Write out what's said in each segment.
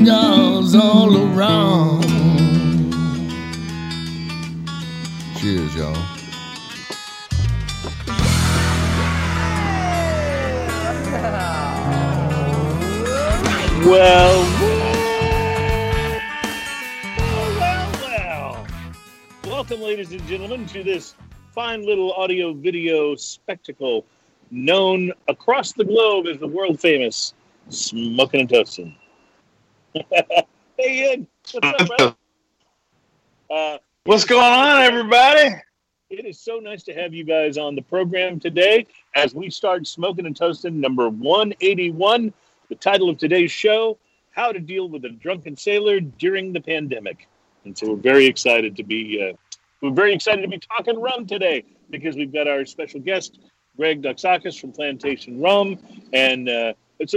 cigars all around. Cheers, y'all. Well, well, well, well. Welcome, ladies and gentlemen, to this fine little audio video spectacle known across the globe as the world famous Smoking and Toasting. hey, Ian. What's up? Uh, What's going on, everybody? It is so nice to have you guys on the program today as we start Smoking and Toasting number 181. The title of today's show, How to Deal with a Drunken Sailor During the Pandemic. And so we're very excited to be uh, we're very excited to be talking rum today because we've got our special guest, Greg Doxakis from Plantation Rum. And uh, it's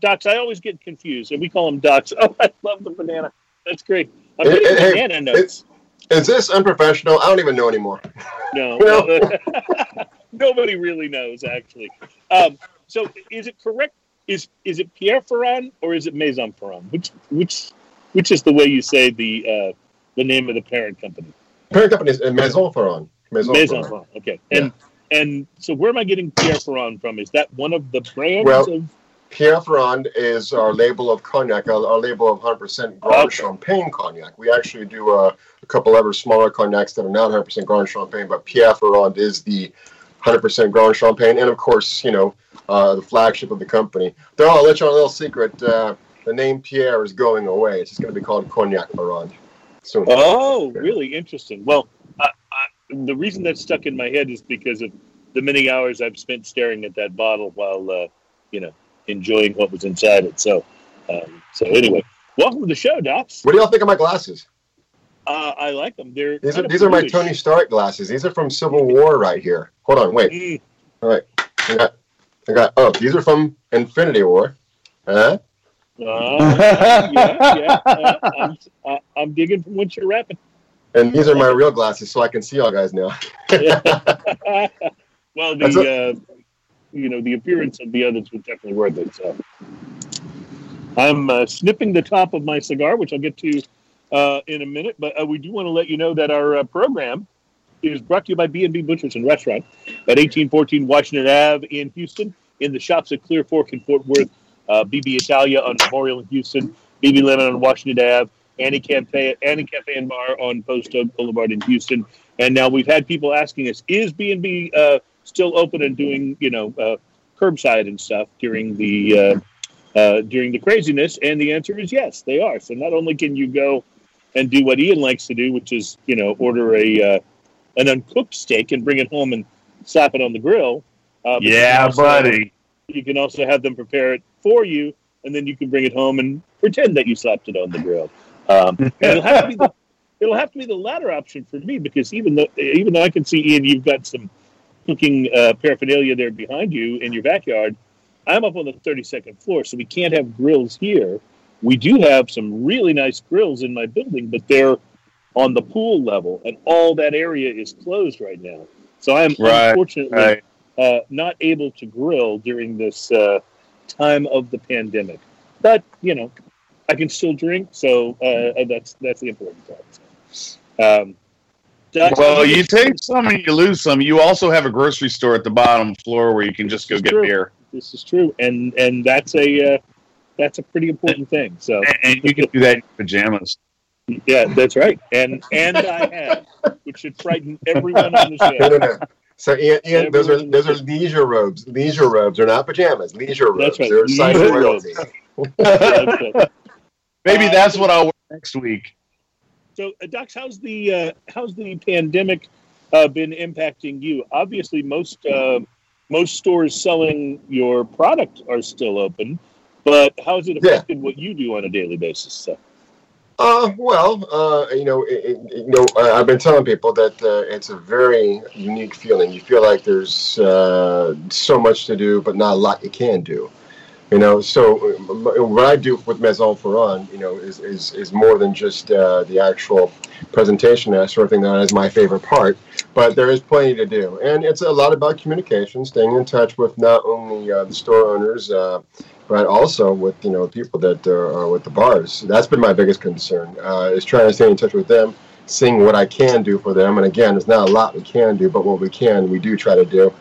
Docs, I always get confused, and we call them ducks. Oh, I love the banana. That's great. I'm Hey, getting hey, banana notes. Is this unprofessional? I don't even know anymore. No, No. nobody really knows actually. Um, so, is it correct? Is is it Pierre Ferrand or is it Maison Ferrand? Which which which is the way you say the uh, the name of the parent company? Parent company is uh, Maison Ferrand. Maison, Maison Ferrand. Ferrand. Okay, and and so where am I getting Pierre Ferrand from? Is that one of the brands Well, of? Pierre Ferrand is our label of cognac, our, our label of 100% Grand Okay. Champagne cognac. We actually do uh, a couple other smaller cognacs that are not 100% Grand Champagne, but Pierre Ferrand is the 100% Grand Champagne, and of course, you know, uh, the flagship of the company. Though I'll let you on a little secret: uh, the name Pierre is going away. It's just going to be called Cognac Ferrand soon. Oh, really interesting. Well, I, I, the reason that stuck in my head is because of the many hours I've spent staring at that bottle while, uh, you know, enjoying what was inside it. So, um, so anyway, welcome to the show, Docs. What do y'all think of my glasses? Uh, I like them. They're These are these are my. Tony Stark glasses. These are from Civil War right here. Hold on, wait. Mm, All right, I got, I got. Oh, these are from Infinity War. Huh? uh, yeah, yeah. Uh, I'm, uh, I'm digging from what you're rapping. And these are my real glasses, so I can see y'all guys now. well, the uh, you know the appearance of the others was definitely worth it. So I'm uh, snipping the top of my cigar, which I'll get to uh, in a minute. But uh, we do want to let you know that our uh, program is brought to you by B&B Butchers and Restaurant at 1814 Washington Ave in Houston, in the shops at Clear Fork in Fort Worth, uh, BB Italia on Memorial in Houston, BB Lemon on Washington Ave, Annie Cafe, Annie Cafe and Bar on Post Oak Boulevard in Houston. And now we've had people asking us, is B&B uh, still open and doing, you know, uh, curbside and stuff during the uh, uh, during the craziness? And the answer is yes, they are. So not only can you go and do what Ian likes to do, which is, you know, order a uh, an uncooked steak and bring it home and slap it on the grill. Uh, Yeah, also- buddy. You can also have them prepare it for you, and then you can bring it home and pretend that you slapped it on the grill. Um, it'll have to be the it'll have to be the latter option for me because even though even though I can see Ian, you've got some cooking uh, paraphernalia there behind you in your backyard. I'm up on the 32nd floor, so we can't have grills here. We do have some really nice grills in my building, but they're on the pool level, and all that area is closed right now. So I'm Right, unfortunately Right. uh, not able to grill during this uh, time of the pandemic. But you know, I can still drink, so uh, that's that's the important part. Um, Doc, Well, you take some and you lose some. You also have a grocery store at the bottom floor where you can just go get true. beer, this is true, and and that's a uh, that's a pretty important thing. So and, and you can do that in pajamas. yeah, that's right, and and I have, which should frighten everyone on the No, show. no, no. So Ian, Ian those are those are leisure robes. Leisure robes. They're not pajamas. Leisure robes. That's right, They're a sign leisure royalty. That's it. Maybe that's what I'll wear next week. So, uh, Docs, how's the uh, how's the pandemic uh, been impacting you? Obviously, most uh, most stores selling your product are still open, but how's it Yeah. affected what you do on a daily basis? So, Uh, well, uh, you know, it, it, you know, I've been telling people that uh, it's a very unique feeling. You feel like there's uh, so much to do, but not a lot you can do. You know, so uh, what I do with Maison Ferrand, you know, is, is, is more than just uh, the actual presentation, that sort of thing. That is my favorite part, but there is plenty to do, and it's a lot about communication, staying in touch with not only uh, the store owners, uh, but also with you know people that are, with the bars. That's been my biggest concern uh, is trying to stay in touch with them, seeing what I can do for them. And again, there's not a lot we can do, but what we can, we do try to do.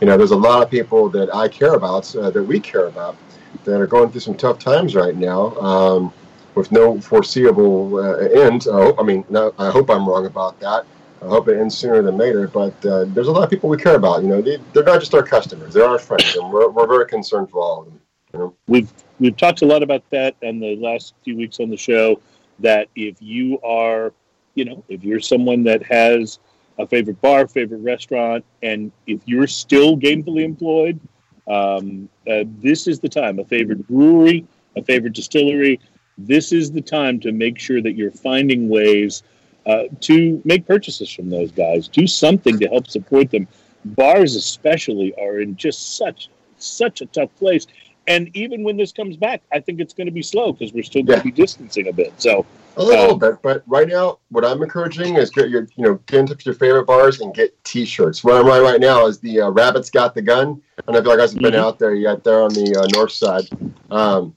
You know, there's a lot of people that I care about, uh, that we care about, that are going through some tough times right now. Um, with no foreseeable uh, end. I, hope, I mean, I hope I'm wrong about that. I hope it ends sooner than later. But uh, there's a lot of people we care about. You know, they, they're not just our customers; they're our friends, and we're, we're very concerned for all of them. You know? We've we've talked a lot about that in the last few weeks on the show. That if you are, you know, if you're someone that has a favorite bar, favorite restaurant, and if you're still gainfully employed, um, uh, this is the time. A favorite brewery, a favorite distillery. This is the time to make sure that you're finding ways uh, to make purchases from those guys. Do something to help support them. Bars, especially, are in just such such a tough place. And even when this comes back, I think it's going to be slow because we're still going Yeah. to be distancing a bit. So A little Um, bit, but right now, what I'm encouraging is get your, you know, get into your favorite bars and get T-shirts. What I'm running right now is the uh, Rabbits Got the Gun. I don't know if you guys have been Mhm. out there yet. They're on the uh, north side, um,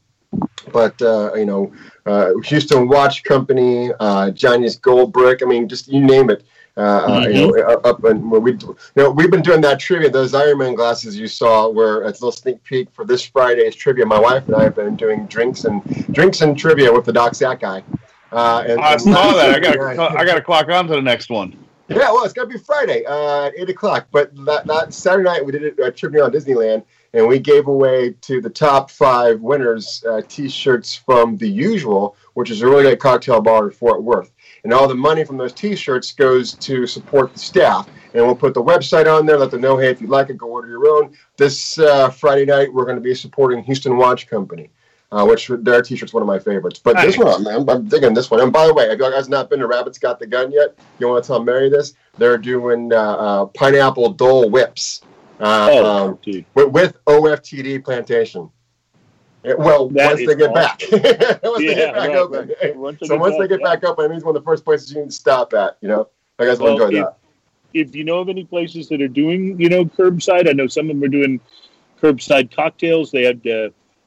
but uh, you know, uh, Houston Watch Company, uh, Johnny's Gold Brick. I mean, just you name it. Uh, uh, you know, up and we, you know, we've been doing that trivia. Those Ironman glasses you saw, where it's a little sneak peek for this Friday's trivia. My wife and I have been doing drinks and drinks and trivia with the Doc Sack guy. Uh, and, I and- saw that. I gotta I got to clock on to the next one. Yeah, well, it's gonna be Friday uh, at eight o'clock. But that, that Saturday night we did it at Trivia on Disneyland, and we gave away to the top five winners uh, T-shirts from the Usual, which is a really great cocktail bar in Fort Worth. And all the money from those T-shirts goes to support the staff. And we'll put the website on there. Let them know, hey, if you like it, go order your own. This uh, Friday night we're going to be supporting Houston Watch Company. Uh, which their T-shirt's one of my favorites, but this Nice. one I'm, I'm digging this one. And by the way, if you guys not been to Rabbits Got the Gun yet, you want to tell Mary this? They're doing uh, uh, pineapple Dole whips uh, oh, um, with, with OFTD plantation. Eh, well, That once they get back, once they get back right, open. right. Once they So get once they back, get yeah. back open, it means one of the first places you can stop at. You know, I guys will Well, enjoy if- that. if you know of any places that are doing, you know, curbside, I know some of them are doing curbside cocktails. They had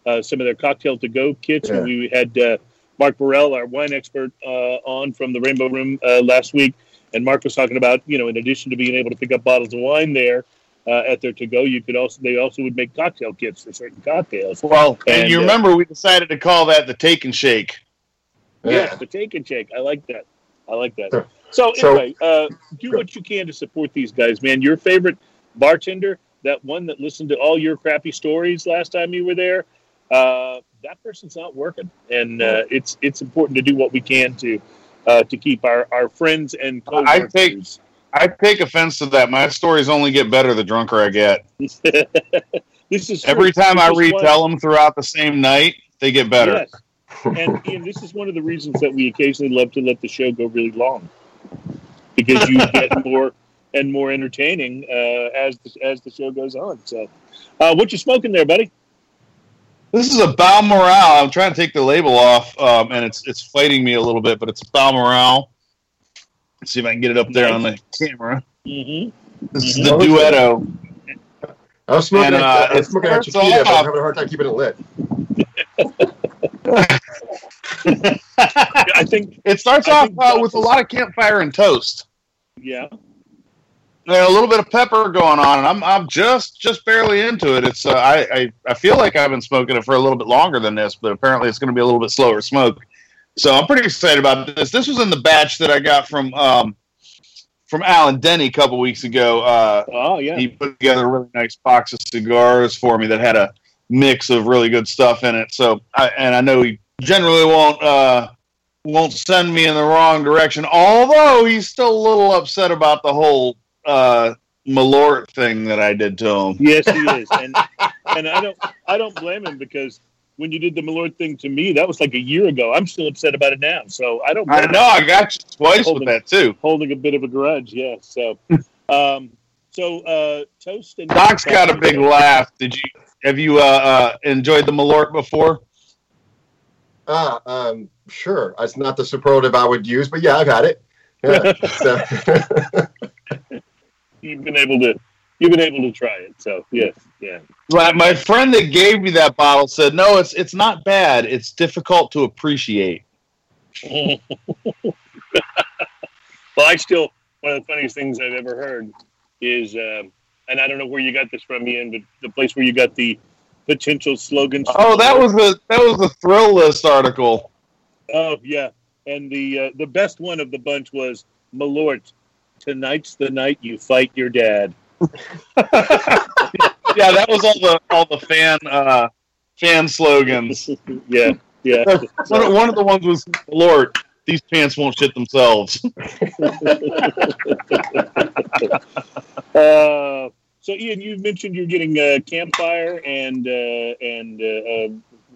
uh, some of their cocktail to go kits. Yeah. We had uh, Mark Burrell, our wine expert, uh, on from the Rainbow Room uh, last week, and Mark was talking about, you know, in addition to being able to pick up bottles of wine there uh, at their to go, you could also they also would make cocktail kits for certain cocktails. Well, and, And, you uh, remember we decided to call that the take and shake. Yeah, the take and shake. I like that. I like that. Sure. So So- anyway, uh, do what you can to support these guys, man. Your favorite bartender, that one that listened to all your crappy stories last time you were there, uh, that person's not working, and uh, it's it's important to do what we can to uh, to keep our, our friends and I take- I take offense to that. My stories only get better the drunker I get. this is Every true. time I This is why- retell them throughout the same night, they get better. Yes. and Ian, this is one of the reasons that we occasionally love to let the show go really long, because you get more and more entertaining uh, as the, as the show goes on. So, uh, what you smoking there, buddy? This is a Balmoral. I'm trying to take the label off, um, and it's it's fighting me a little bit, but it's Balmoral. Let's see if I can get it up there on the camera. Mm-hmm. This is Mhm. the Duetto. I was smoking. And, a- uh, I was it smoking a starts Chiquita, but I'm having a hard time keeping it lit. I think, It starts I off think uh, with a lot of campfire and toast. yeah, A little bit of pepper going on, and I'm I'm just just barely into it. It's uh, I, I I feel like I've been smoking it for a little bit longer than this, but apparently it's going to be a little bit slower smoke. So I'm pretty excited about this. This was in the batch that I got from um, from Alan Denny a couple weeks ago. Uh, oh yeah, he put together a really nice box of cigars for me that had a mix of really good stuff in it. So, I, and I know he generally won't uh, won't send me in the wrong direction. Although he's still a little upset about the whole uh, Malort thing that I did to him. yes, he is, and and I don't I don't blame him because when you did the Malort thing to me, that was like a year ago. I'm still upset about it now, so I don't. I blame know I got you twice with that too. holding a bit of a grudge. Yeah. So, um, so uh, toast and Doc's got a big laugh. Did you have you uh, uh, enjoyed the Malort before? Ah, um, sure. It's not the superlative I would use, but yeah, I've had it. Yeah. so, You've been able to you've been able to try it. So yes, yeah. My, my friend that gave me that bottle said, "No, it's it's not bad. It's difficult to appreciate." well, I still one of the funniest things I've ever heard is, um, and I don't know where you got this from, Ian, but the place where you got the potential slogans. Oh, that was the that was the Thrillist article. Oh yeah, and the uh, the best one of the bunch was Malort. Tonight's the night you fight your dad. yeah, that was all the all the fan uh, fan slogans. yeah, yeah. one, one of the ones was Lord, these pants won't shit themselves. uh, so, Ian, you mentioned you're getting a campfire and uh, and uh, uh,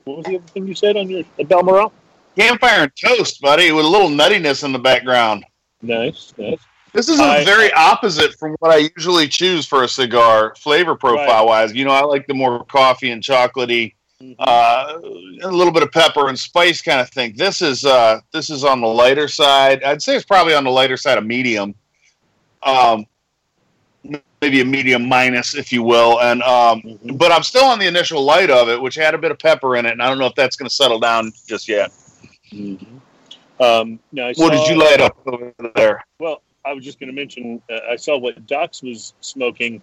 what was the other thing you said on your Balmoral? Campfire and toast, buddy, with a little nuttiness in the background. Nice, nice. This is a very opposite from what I usually choose for a cigar, flavor profile wise. You know, I like the more coffee and chocolatey, mm-hmm. uh, a little bit of pepper and spice kind of thing. This is uh, this is on the lighter side. I'd say it's probably on the lighter side of medium, um, maybe a medium minus, if you will. And um, mm-hmm. but I'm still on the initial light of it, which had a bit of pepper in it, and I don't know if that's going to settle down just yet. Mm-hmm. Um, what saw, did you light up over there? Well, I was just going to mention, uh, I saw what Docs was smoking,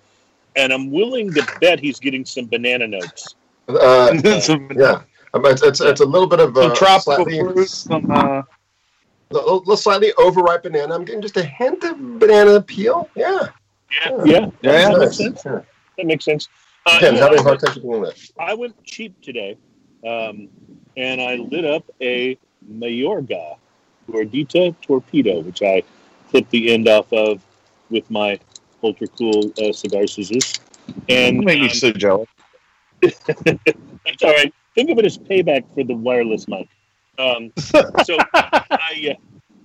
and I'm willing to bet he's getting some banana notes. Uh, yeah, um, it's, it's, it's, a little bit of uh, tropical slightly, fruit, some uh, a little, slightly overripe banana. I'm getting just a hint of banana peel. Yeah, yeah, yeah. yeah, yeah that, makes sense. Yeah. that makes sense. Uh, Again, having a hard time doing that. I went cheap today, um, and I lit up a Mayorga Gordita Torpedo, which I clip the end off of with my ultra cool uh, cigar scissors. And make um, me so jealous. that's all right. Think of it as payback for the wireless mic. Um, so I,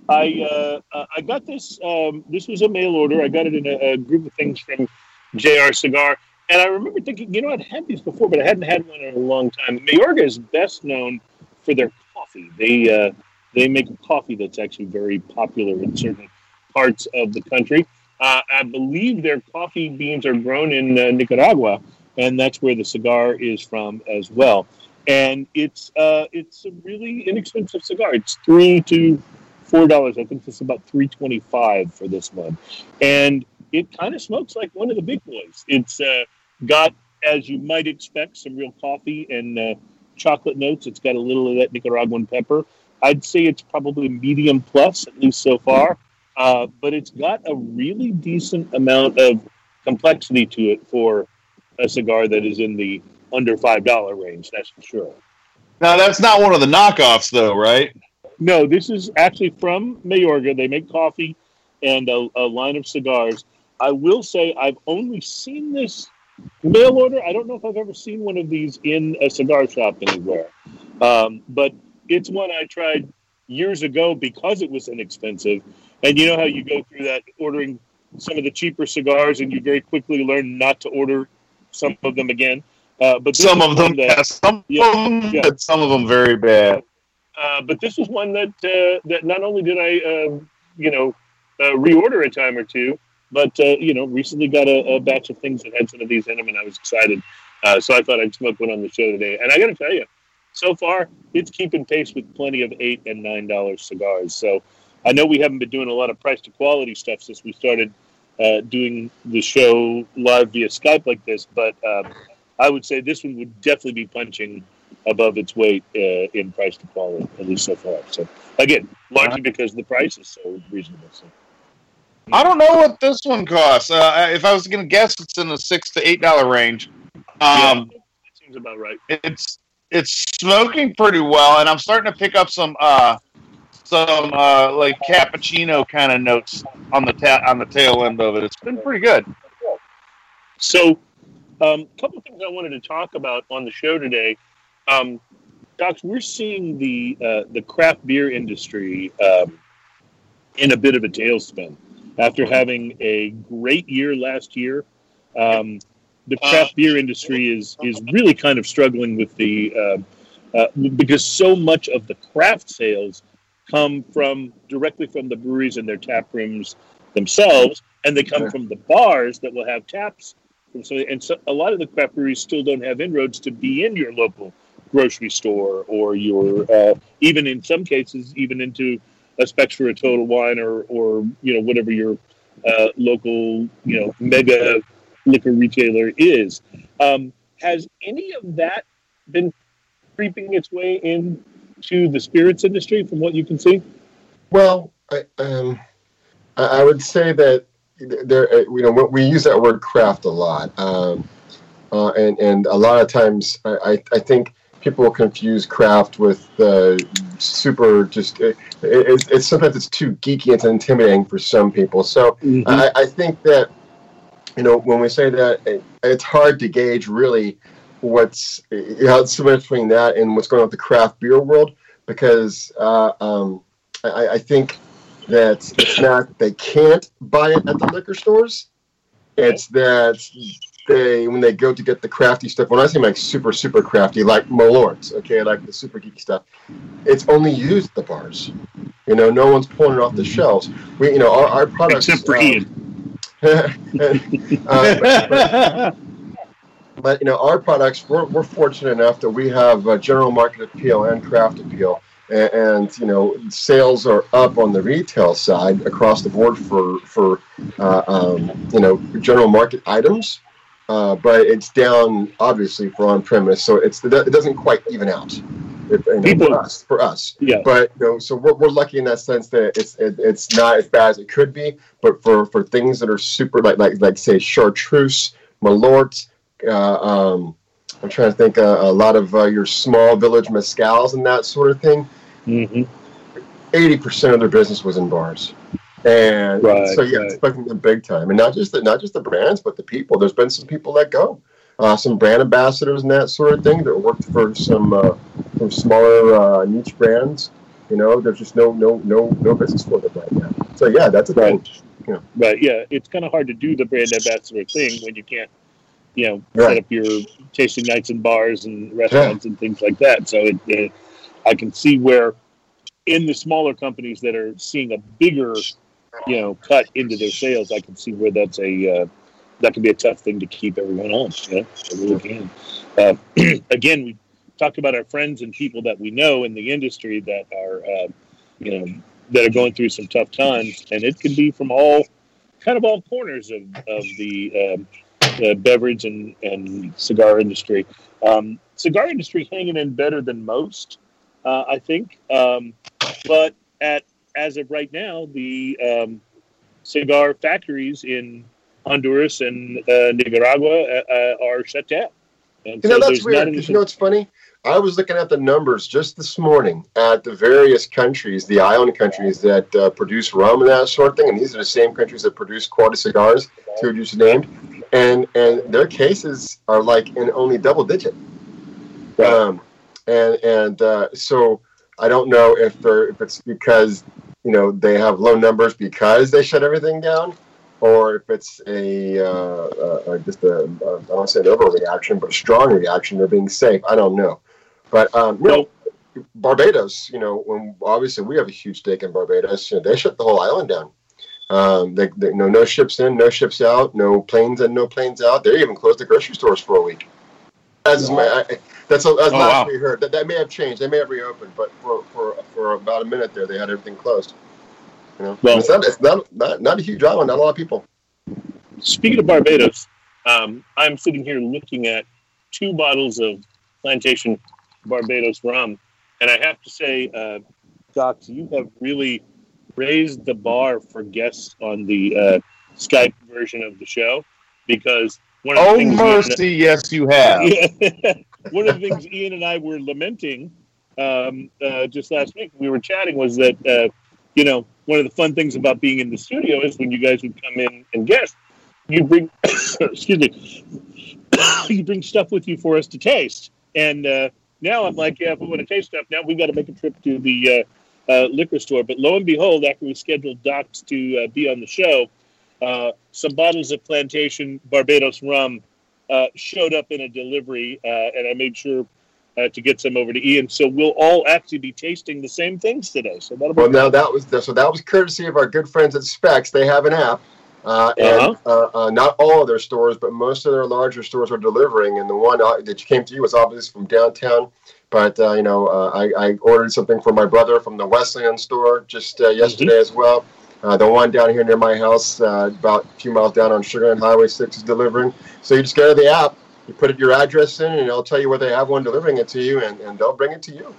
uh, I, uh, uh, I got this. Um, this was a mail order. I got it in a, a, group of things from JR Cigar, and I remember thinking, you know, I'd had these before, but I hadn't had one in a long time. Mayorga is best known for their coffee. They uh, they make a coffee that's actually very popular in certain parts of the country. Uh, I believe their coffee beans are grown in uh, Nicaragua, and that's where the cigar is from as well. And it's uh, it's a really inexpensive cigar. It's three to four dollars. I think it's about three twenty five for this one, and it kind of smokes like one of the big boys. It's uh, got, as you might expect, some real coffee and uh, chocolate notes. It's got a little of that Nicaraguan pepper. I'd say it's probably medium plus, at least so far. Uh, but it's got a really decent amount of complexity to it for a cigar that is in the under five dollar range. That's for sure. Now that's not one of the knockoffs, though, right? No, this is actually from Mayorga. They make coffee and a, a line of cigars. I will say I've only seen this mail order. I don't know if I've ever seen one of these in a cigar shop anywhere, um, but it's one I tried years ago because it was inexpensive and you know how you go through that ordering some of the cheaper cigars, and you very quickly learn not to order some of them again. Uh, but some of them, that, yeah, some yeah, of them, yeah. some of them very bad. Uh, but this was one that uh, that not only did I, um, you know, uh, reorder a time or two, but uh, you know, recently got a, a, batch of things that had some of these in them, and I was excited. Uh, so I thought I'd smoke one on the show today. And I got to tell you, so far it's keeping pace with plenty of eight and nine dollar cigars. So I know we haven't been doing a lot of price to quality stuff since we started uh, doing the show live via Skype like this, but um, I would say this one would definitely be punching above its weight uh, in price to quality, at least so far. So again, largely because the price is so reasonable. So. I don't know what this one costs. Uh, if I was going to guess, it's in the six to eight dollar range. Um, yeah, seems about right. It's it's smoking pretty well, and I'm starting to pick up some uh, some uh, like cappuccino kind of notes on the ta- on the tail end of it. It's been pretty good. So, a um, couple things I wanted to talk about on the show today. Um, Docs, we're seeing the uh, the craft beer industry um, in a bit of a tailspin after having a great year last year. Um, the craft beer industry is is really kind of struggling with the uh, uh, because so much of the craft sales come from directly from the breweries and their tap rooms themselves, and they come from the bars that will have taps from something. And so a lot of the craft breweries still don't have inroads to be in your local grocery store or your uh, even in some cases even into a specs for a total wine or or you know whatever your uh, local you know mega liquor retailer is. Um, has any of that been creeping its way into the spirits industry from what you can see? Well, I, um, I would say that there, uh, you know, we use that word craft a lot, um, uh, and and a lot of times I, I think people confuse craft with uh, super just it, it, it's sometimes it's too geeky it's intimidating for some people so mm-hmm. I, I, think that you know when we say that it, it's hard to gauge really what's you know, so much between that and what's going on with the craft beer world because uh, um, I, I think that it's not they can't buy it at the liquor stores it's that they when they go to get the crafty stuff. When I say like super super crafty, like Malort's, okay, like the super geeky stuff, it's only used at the bars. You know, no one's pulling it off the shelves. We, you know, our, our products. Except for uh, Ian. uh, but, but, but, you know, our products, we're, we're fortunate enough that we have a general market appeal and craft appeal. And, and you know, sales are up on the retail side across the board for for uh, um, you know general market items uh, but it's down obviously for on premise, so it's it doesn't quite even out. If, you know, People, for us, for us, yeah. But you know, so we're, we're lucky in that sense that it's it, it's not as bad as it could be. But for for things that are super like like like say chartreuse, malort, uh, um, I'm trying to think uh, a lot of uh, your small village mezcals and that sort of thing. Mm-hmm. 80 percent of their business was in bars. And right, so yeah, right. it's affecting them big time, and not just the not just the brands, but the people. There's been some people that go, uh, some brand ambassadors and that sort of thing that worked for some uh, some smaller uh, niche brands. You know, there's just no no no no business for them right now. So yeah, that's a right. thing. Yeah. Right. Yeah, it's kind of hard to do the brand ambassador thing when you can't, you know, right. set up your tasting nights in bars and restaurants yeah. and things like that. So it, it, I can see where in the smaller companies that are seeing a bigger you know, cut into their sales, I can see where that's a uh, that can be a tough thing to keep everyone on. Yeah, it really can. Uh, again, we talked about our friends and people that we know in the industry that are, uh, you know, that are going through some tough times, and it can be from all kind of all corners of of the, um, the beverage and and cigar industry. Um, cigar industry hanging in better than most, uh, I think, um, but at as of right now, the um, cigar factories in Honduras and uh, Nicaragua uh, uh are shut down. And you so know, that's weird. You know, what's funny? I was looking at the numbers just this morning at the various countries, the island countries that uh, produce rum and that sort of thing, and these are the same countries that produce quality cigars, two you just named, and and their cases are like in only double digit. Um, and and uh, so I don't know if they're if it's because you know they have low numbers because they shut everything down, or if it's a uh, uh, just a uh, I don't say an overreaction, but a strong reaction. They're being safe. I don't know, but um, you know, Barbados. You know, when obviously we have a huge stake in Barbados. You know, they shut the whole island down. Um, they, they, know, no ships in, no ships out, no planes in, no planes out. They even closed the grocery stores for a week. As wow. my, I, that's, that's oh, last wow. we heard. That, that may have changed. They may have reopened, but for, for, for about a minute there, they had everything closed. You know, well, it's, not, it's not, not, not a huge island, not a lot of people. Speaking of Barbados, um, I'm sitting here looking at two bottles of plantation Barbados rum, and I have to say, uh, Doc, you have really raised the bar for guests on the uh, Skype version of the show because one of the oh things mercy, yes, you have. one of the things Ian and I were lamenting um, uh, just last week, we were chatting, was that uh, you know one of the fun things about being in the studio is when you guys would come in and guest, you bring excuse me, you bring stuff with you for us to taste, and uh, now I'm like, yeah, if we want to taste stuff, now we've got to make a trip to the uh, liquor store. But lo and behold, after we scheduled Docs to uh, be on the show uh, some bottles of plantation Barbados rum uh, showed up in a delivery, uh, and I made sure uh, to get some over to Ian. So we'll all actually be tasting the same things today. So that'll well. Now that was so that was courtesy of our good friends at Specs. They have an app, Uh, and uh, uh, not all of their stores, but most of their larger stores are delivering. And the one uh, that came to you was obviously from downtown. But uh, you know, uh, I, I ordered something for my brother from the Wesleyan store just uh, yesterday as well. Uh, the one down here near my house, uh, about a few miles down on Sugar Land Highway 6, is delivering. So you just go to the app, you put your address in, and it'll tell you where they have one delivering it to you, and, and they'll bring it to you.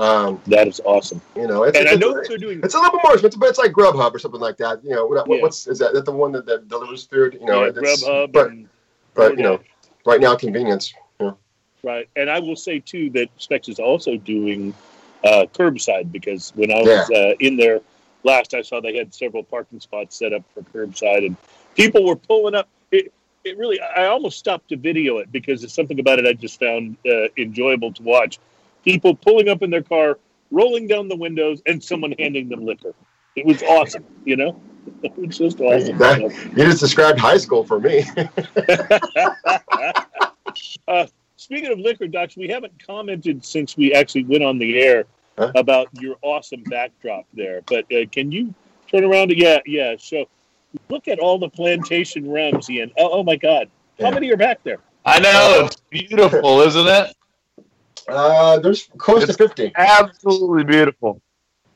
Um, That is awesome. you know, it's, And I know it's, they're doing. it's a little bit more expensive, but it's like Grubhub or something like that. You know, what, Yeah. what's is that? Is that the one that, that delivers food? You know, yeah, it's- Grubhub but and but you know, right now convenience. Right, and I will say too that Specs is also doing uh, curbside because when I was Yeah. uh, in there last, I saw they had several parking spots set up for curbside, and people were pulling up. It, it really, I almost stopped to video it because it's something about it I just found uh, enjoyable to watch. People pulling up in their car, rolling down the windows, and someone handing them liquor. It was awesome, you know. It was just awesome. That- You just described high school for me. uh, speaking of liquor, Docs, we haven't commented since we actually went on the air Huh? about your awesome backdrop there. But uh, can you turn around? Yeah, yeah. So look at all the plantation rums, Ian. Oh, oh my God. How Yeah. many are back there? I know it's beautiful, isn't it? Uh, there's close to fifty. Absolutely beautiful.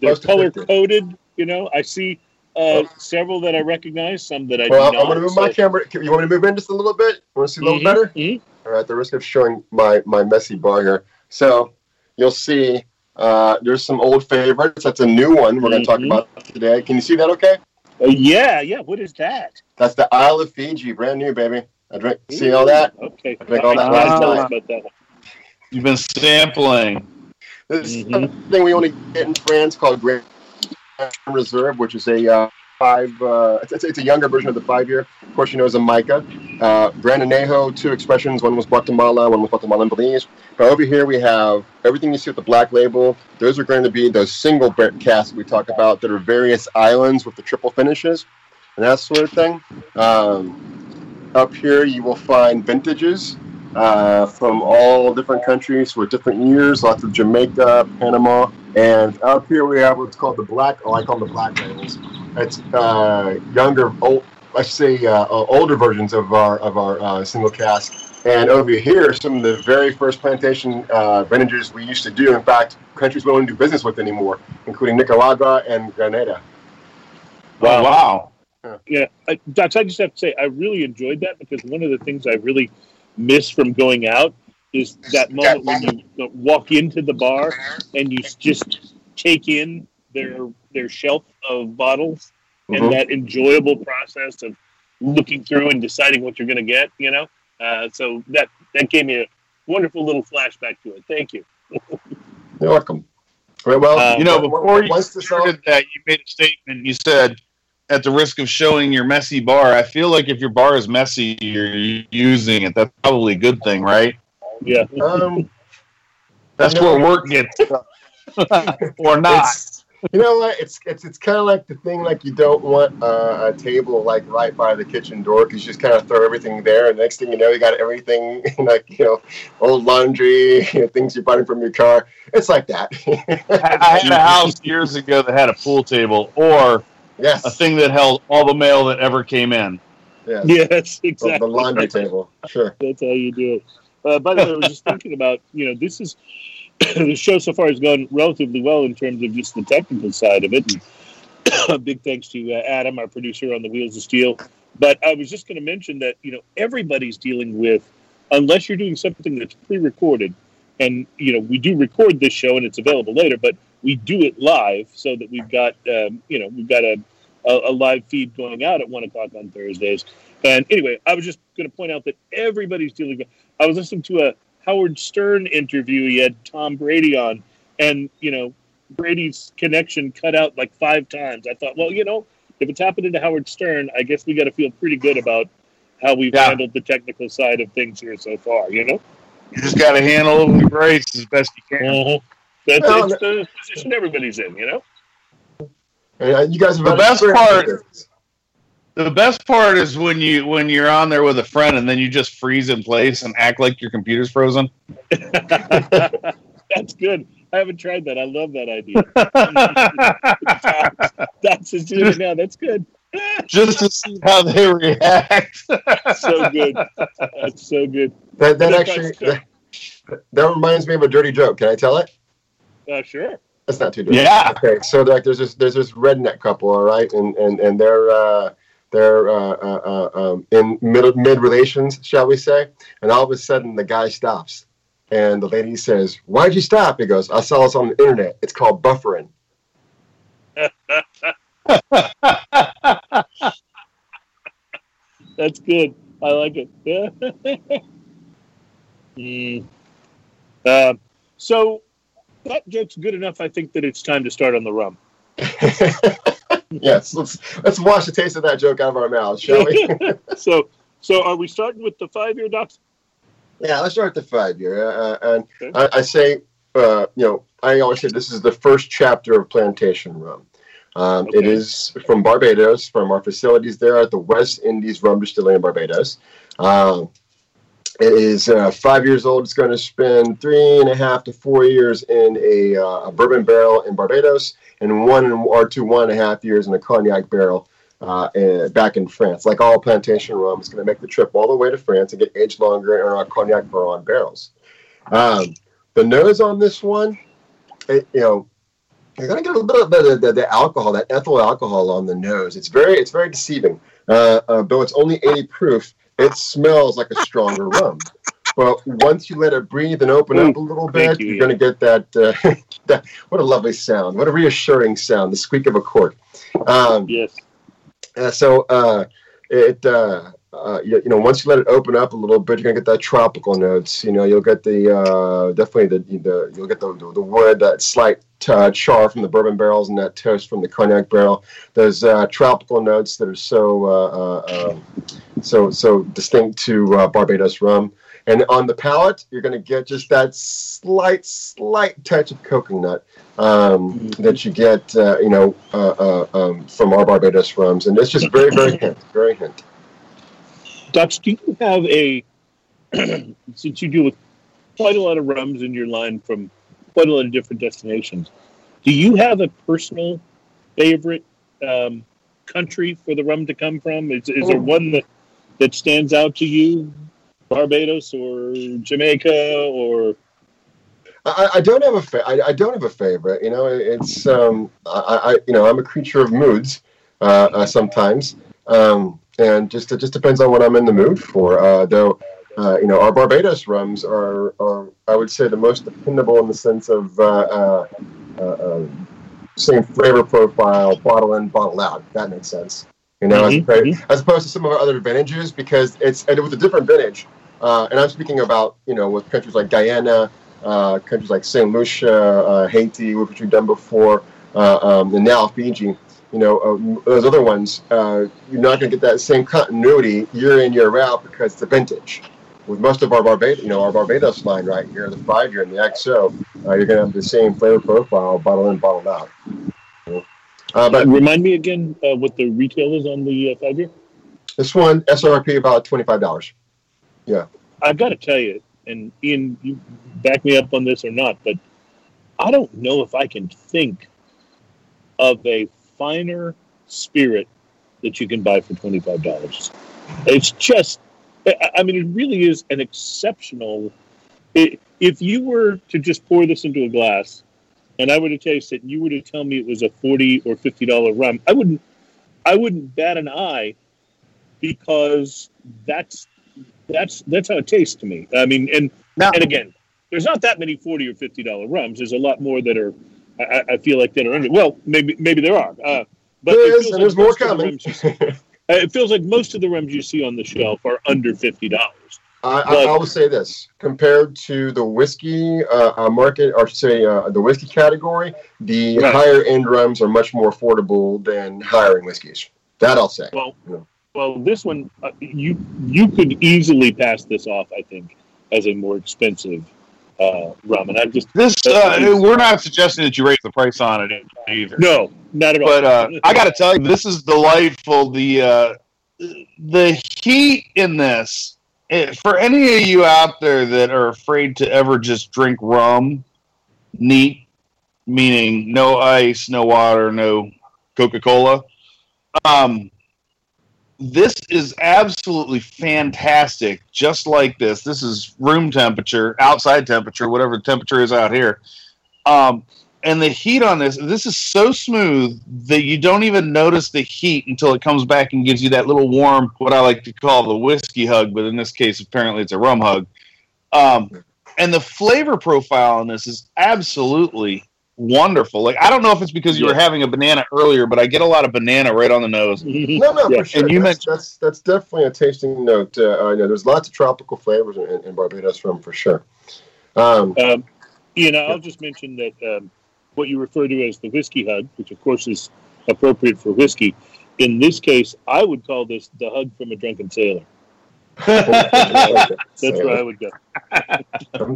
They're color coded. You know, I see uh, several that I recognize, some that I Well, do not. Well, I'm going to move my camera. You want me to move in just a little bit? Want to see a little Mhm, better? mhm. All right, the risk of showing my my messy bar here. So you'll see uh, there's some old favorites. That's a new one we're going to talk Mhm. about today. Can you see that? Okay. Oh, yeah, yeah. What is that? That's the Isle of Fiji, brand new, baby. I drink. See all that? Okay. I drink all that I last didn't about that one. You've been sampling. This Mhm. is something we only get in France called Grand Reserve, which is a uh, five. Uh, it's, it's a younger version of the five year. Of course, you know, Xaymaca. Uh, Gran Añejo, two expressions. One was Guatemala, one was Guatemalan Belize. But over here we have everything you see with the black label. Those are going to be those single casks we talk about that are various islands with the triple finishes and that sort of thing. Um, up here you will find vintages uh, from all different countries with different years, lots of Jamaica, Panama, and up here we have what's called the black. Oh, I call them the black labels. It's uh, younger, old, I say uh, uh, older versions of our of our uh, single cask. And over here, some of the very first plantation uh, vintages we used to do. In fact, countries we don't do business with anymore, including Nicaragua and Grenada. Wow. wow. Yeah, I, Docs, I just have to say, I really enjoyed that because one of the things I really miss from going out is that moment when you, you walk into the bar and you just take in their their shelf of bottles Mhm. and that enjoyable process of looking through and deciding what you're going to get. You know, uh, so that that gave me a wonderful little flashback to it. Thank you. You're welcome. Right, well, Uh, You know, once- before you once started that, you made a statement. You said, at the risk of showing your messy bar, I feel like if your bar is messy, you're using it. That's probably a good thing, right? Yeah, um, That's where work gets or not. It's, you know what? It's it's it's kind of like the thing like you don't want uh, a table like right by the kitchen door because you just kind of throw everything there, and next thing you know, you got everything like you know, old laundry, you know, things you're buying from your car. It's like that. I I had a house years ago that had a pool table or yes. a thing that held all the mail that ever came in. yes. yes, The- exactly. The laundry table. Sure. That's how you do it. Uh, by the way, I was just thinking about, you know, this is the show so far has gone relatively well in terms of just the technical side of it. And big thanks to uh, Adam, our producer on the Wheels of Steel. But I was just going to mention that, you know, everybody's dealing with, unless you're doing something that's pre recorded, and, you know, we do record this show and it's available later, but we do it live so that we've got, um, you know, we've got a, a, a live feed going out at one o'clock on Thursdays. And anyway, I was just going to point out that everybody's dealing with. I was listening to a Howard Stern interview. He had Tom Brady on, and you know Brady's connection cut out like five times. I thought, well, you know, if it's happening to Howard Stern, I guess we got to feel pretty good about how we've Yeah. handled the technical side of things here so far. You know, You just got to handle it with grace as best you can. that's Well, it's the position everybody's in. You know, And, uh, you guys The best part- with. The best part is when you when you're on there with a friend and then you just freeze in place and act like your computer's frozen. that's good. I haven't tried that. I love that idea. That's just doing it now. That's good. Just to see how they react. so good. That's so good. That that actually that, that reminds me of a dirty joke. Can I tell it? Uh, sure. That's not too dirty. yeah. Okay, so like there's this there's this redneck couple, all right, and and and they're uh, they're uh, uh, uh, um, in mid mid relations, shall we say? And all of a sudden, the guy stops, and the lady says, "Why'd you stop?" He goes, "I saw this on the internet. It's called buffering." That's good. I like it. Yeah. mm. Um, so that joke's good enough. I think that it's time to start on the rum. yes, let's let's wash the taste of that joke out of our mouths, shall we? So, so are we starting with the five-year docs? Yeah, let's start with the five year. Uh, and Okay. I, I say, uh, you know, I always say this is the first chapter of plantation rum. Um, Okay. is from Barbados, from our facilities there at the West Indies Rum Distillery in Barbados. Um, it is uh, five years old. It's going to spend three and a half to four years in a, uh, a bourbon barrel in Barbados, and one or two, one and a half years in a cognac barrel uh, uh, back in France. Like all plantation rum, it's going to make the trip all the way to France and get aged longer in our cognac Baron barrels. Um, the nose on this one, it, you know, you're going to get a little bit of the, the, alcohol, that ethyl alcohol on the nose. It's very, it's very deceiving. Uh, uh, though it's only 80 proof, it smells like a stronger rum. But once you let it breathe and open up a little bit, you, are going to get that, uh, that. What a lovely sound! What a reassuring sound! The squeak of a cork. Um, Yes. uh, so uh, it uh, you, you know once you let it open up a little bit, you're gonna get that tropical notes. You know you'll get the uh, definitely the, the you'll get the, the, the wood, that slight uh, char from the bourbon barrels, and that toast from the cognac barrel. Those uh, tropical notes that are so uh, uh, um, so so distinct to uh, Barbados rum. And on the palate, you're going to get just that slight, slight touch of coconut um, that you get, uh, you know, uh, uh, um, from our Barbados rums, and it's just very, very hint, very hint. Docs, do you have a since you deal with quite a lot of rums in your line from quite a lot of different destinations? Do you have a personal favorite um, country for the rum to come from? Is, is there Oh. one that that stands out to you? Barbados or Jamaica or I, I don't have a fa- I, I don't have a favorite. You know, it's um, I, I you know I'm a creature of moods uh, uh, sometimes, um, and just it just depends on what I'm in the mood for. Uh, though, uh, you know, our Barbados rums are, are I would say the most dependable in the sense of uh, uh, uh, uh, same flavor profile, bottle in, bottle out. If that makes sense. You know, Mhm, as, opposed, as opposed to some of our other vintages, because it's and it was a different vintage. Uh, and I'm speaking about you know with countries like Guyana, uh, countries like Saint Lucia, uh, Haiti, which we've done before, uh, um, and now Fiji. You know, uh, those other ones, uh, you're not going to get that same continuity year in year out because it's a vintage. With most of our Barbados, you know, our Barbados line right here, the five year and the XO, uh, you're going to have the same flavor profile, bottle in, bottle out. Uh, but remind me again uh, what the retail is on the uh, five year? this one SRP about twenty five dollars. Yeah, I've got to tell you, and Ian, you back me up on this or not, but I don't know if I can think of a finer spirit that you can buy for twenty five dollars. It's just, I mean, it really is an exceptional. i if you were to just pour this into a glass, and I were to taste it, and you were to tell me it was a forty or fifty dollar rum, I wouldn't, I wouldn't bat an eye, because that's that's that's how it tastes to me. I mean, and Now, and again, there's not that many forty or fifty dollar rums. There's a lot more that are. I, I feel like that are under. Well, maybe maybe there are. Uh, but There is, and there's more the coming. see- uh, it feels like most of the rums you see on the shelf are under fifty dollars. I, I, I will say this: compared to the whiskey uh, uh, market, or say uh, the whiskey category, the Right. higher end rums are much more affordable than higher end whiskeys. That I'll say. Well, Yeah. well, this one uh, you you could easily pass this off. I think as a more expensive uh, rum, and I just this uh, we're not suggesting that you raise the price on it either. no, not at all. But uh, I got to tell you, this is delightful. The uh, the heat in this, eh, for any of you out there that are afraid to ever just drink rum, neat, meaning no ice, no water, no Coca Cola. Um, this is absolutely fantastic. Just like this, this is room temperature, outside temperature, whatever the temperature is out here. Um, and the heat on this, this is so smooth that you don't even notice the heat until it comes back and gives you that little warm, what I like to call the whiskey hug, but in this case, apparently it's a rum hug. Um, and the flavor profile on this is absolutely wonderful. Like I don't know if it's because you were having a banana earlier, but I get a lot of banana right on the nose. No, no, Yeah, for sure. and you that's, mentioned- that's that's definitely a tasting note. Uh, I know there's lots of tropical flavors in, in Barbados rum for sure. Um, Um, Ian, I'll just mention that um, what you refer to as the whiskey hug, which of course is appropriate for whiskey, in this case, I would call this the hug from a drunken sailor. That's where I would go.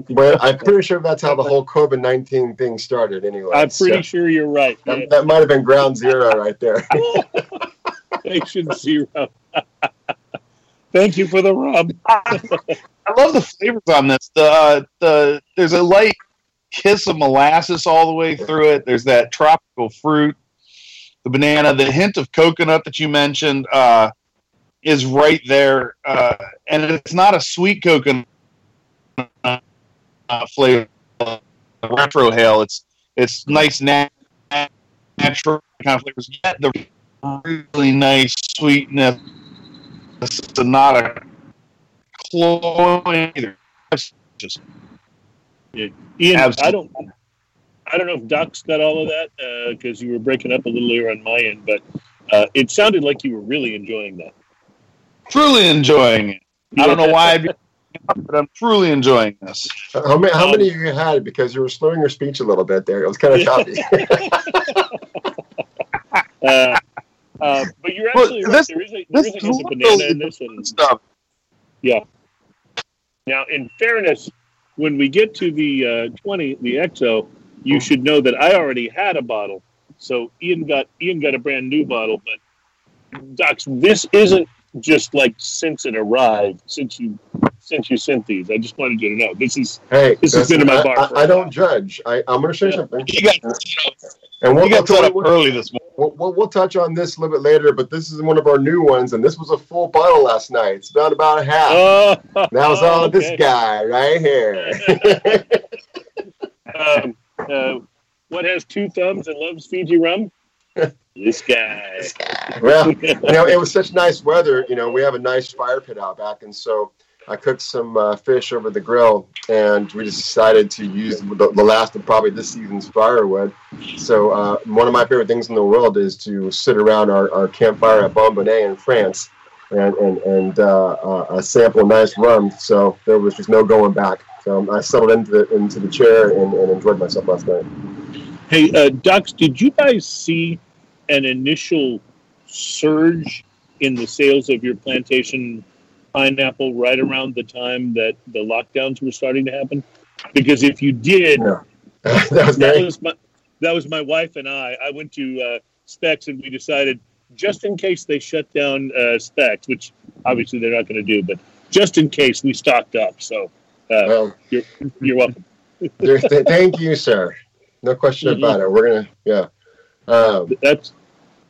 Well, I'm pretty sure that's how the whole COVID nineteen thing started. Anyway, I'm pretty So sure you're right. that, Yeah. that might have been ground zero right there. Station zero. Thank you for the rum. I love the flavors on this. The uh, the there's a light kiss of molasses all the way through it. There's that tropical fruit, the banana, the hint of coconut that you mentioned uh, is right there, uh, and it's not a sweet coconut uh, flavor. Retro hail. It's it's nice nat- natural kind of flavors. Yet the really nice sweetness. It's not a cloying either. It's just Ian, Absolutely. I don't, I don't know if Doc's got all of that because you were breaking up a little here on my end, but uh, it sounded like you were really enjoying that. Truly enjoying it. I don't know why, but I'm truly enjoying this. How many? How many of you had? It? Because you were slowing your speech a little bit there. It was kind of choppy. Uh, uh, but you're Well, absolutely right. this- There is a, there this is a hint of banana in this. And Stuff. Yeah. Now, in fairness, when we get to the uh, 20, the EXO, you should know that I already had a bottle. So Ian got Ian got a brand new bottle, but Docs, this isn't just like since it arrived, since you since you sent these. I just wanted you to know this is hey, This has been in my I- bar I, for a I don't judge. I, I'm going to say Yeah. something, You got, and we'll, you got we'll, set up we'll, early this morning. we'll, we'll, we'll touch on this a little bit later. But this is one of our new ones, and this was a full bottle last night. It's about about half. oh, that was all okay. this guy right here. Um, uh, what has two thumbs and loves Fiji rum? This guy. well, you know, it was such nice weather. You know, we have a nice fire pit out back, and so I cooked some uh, fish over the grill, and we just decided to use the, the last of probably this season's firewood. So uh, one of my favorite things in the world is to sit around our, our campfire at Bonbonnet in France and and and uh, uh, sample a nice rum. So there was just no going back. So I settled into the into the chair and, and enjoyed myself last night. Hey, uh, Docs, did you guys see an initial surge in the sales of your plantation pineapple right around the time that the lockdowns were starting to happen? Because if you did, Yeah. that was that was my that was my wife and I. I went to uh, Spec's and we decided just in case they shut down uh, Spec's, which obviously they're not going to do, but just in case we stocked up. So uh, Well, you're you're welcome. th- thank you, sir. No question Mhm. about it. We're gonna, yeah. Um, That's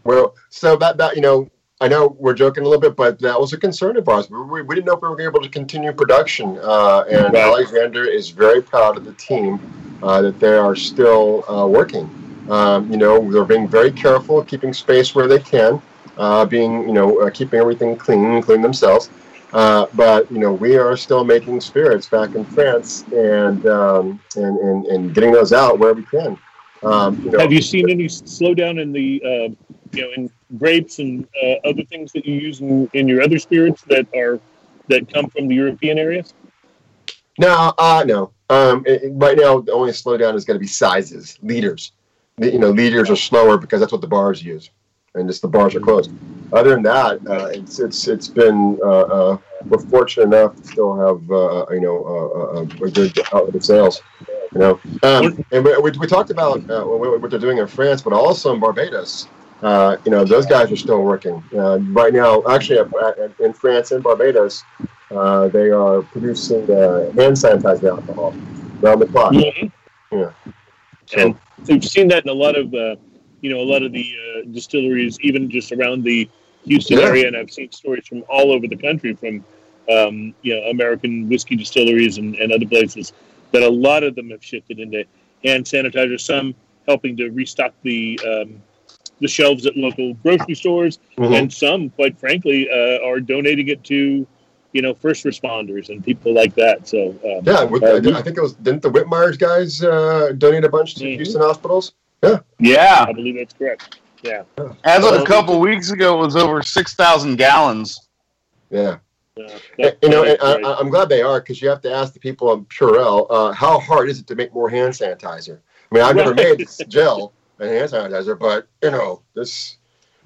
well, so that that you know, I know we're joking a little bit, but that was a concern of ours. We, we, didn't know if we were able to continue production, uh, and Right. Alexander is very proud of the team uh, that they are still uh, working. Um, you know, they're being very careful, keeping space where they can, uh, being you know, uh, keeping everything clean, including themselves. Uh, but you know, we are still making spirits back in France, and um, and, and and getting those out where we can. Um, you know, Have you seen any slowdown in the, uh, you know, in grapes and uh, other things that you use in, in your other spirits that are that come from the European areas? No, uh, no. Um, it, right now, the only slowdown is going to be sizes, liters. You know, liters are slower because that's what the bars use, and just the bars are closed. Other than that, uh, it's it's it's been. Uh, uh, we're fortunate enough to still have uh, you know uh, uh, a good outlet of sales. You know, um, and we, we, we talked about uh, what, what they're doing in France, but also in Barbados. Uh, you know, those guys are still working uh, right now. Actually, at, at, in France and Barbados, uh, they are producing uh, hand sanitizer alcohol around the clock. Yeah. So, And we've seen that in a lot of, uh, you know, a lot of the uh, distilleries, even just around the Houston Yeah. area, and I've seen stories from all over the country from um, you know American whiskey distilleries and, and other places that a lot of them have shifted into hand sanitizer. Some helping to restock the um, the shelves at local grocery stores, Mhm. and some, quite frankly, uh, are donating it to you know first responders and people like that. So um, Yeah, with, uh, I think it was didn't the Whitmeyer's guys uh, donate a bunch to Mhm. Houston hospitals? Yeah. Yeah, I believe that's correct. Yeah. As of Well, a couple weeks ago, it was over 6,000 gallons. Yeah, Uh, you know, and I, great. I- I'm glad they are because you have to ask the people of Purell, uh, how hard is it to make more hand sanitizer? I mean, I've never Right. made gel and hand sanitizer, but you know, this,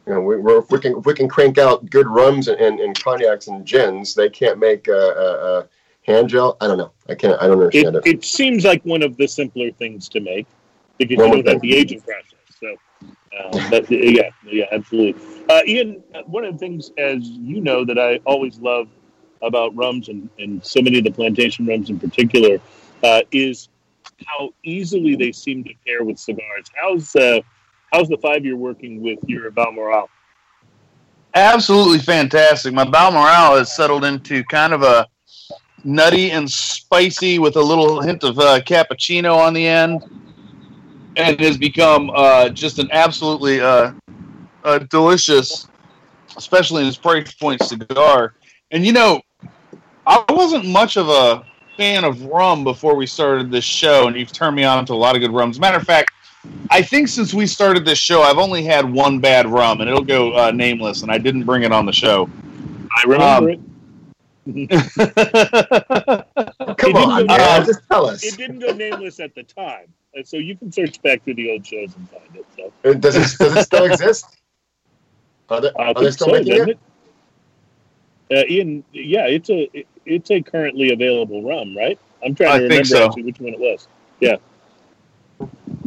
you know, we, we're, if we can if we can crank out good rums and, and, and cognacs and gins, they can't make uh, uh, uh, hand gel. I don't know. I can't. I don't understand it, it. it seems like one of the simpler things to make because One you don't have the aging process. So, uh, but yeah, yeah, absolutely. Uh, Ian, one of the things, as you know, that I always love about rums and, and so many of the plantation rums in particular uh, is how easily they seem to pair with cigars. How's uh, how's the five year working with your Balmoral? Absolutely fantastic. My Balmoral has settled into kind of a nutty and spicy with a little hint of uh, cappuccino on the end. And has become uh, just an absolutely uh, delicious, especially in its price point cigar. And you know, I wasn't much of a fan of rum before we started this show, and you've turned me on to a lot of good rums. Matter of fact, I think since we started this show, I've only had one bad rum, and it'll go uh, nameless, and I didn't bring it on the show. I remember Um, it. Come it on, didn't uh, just tell us. It didn't go nameless at the time, and so you can search back through the old shows and find it. So. Does it does it still exist? Are they, I are they think still so, making it? it? Uh, Ian, yeah, it's a it- it's a currently available rum, right? I'm trying I to remember so. actually which one it was. Yeah.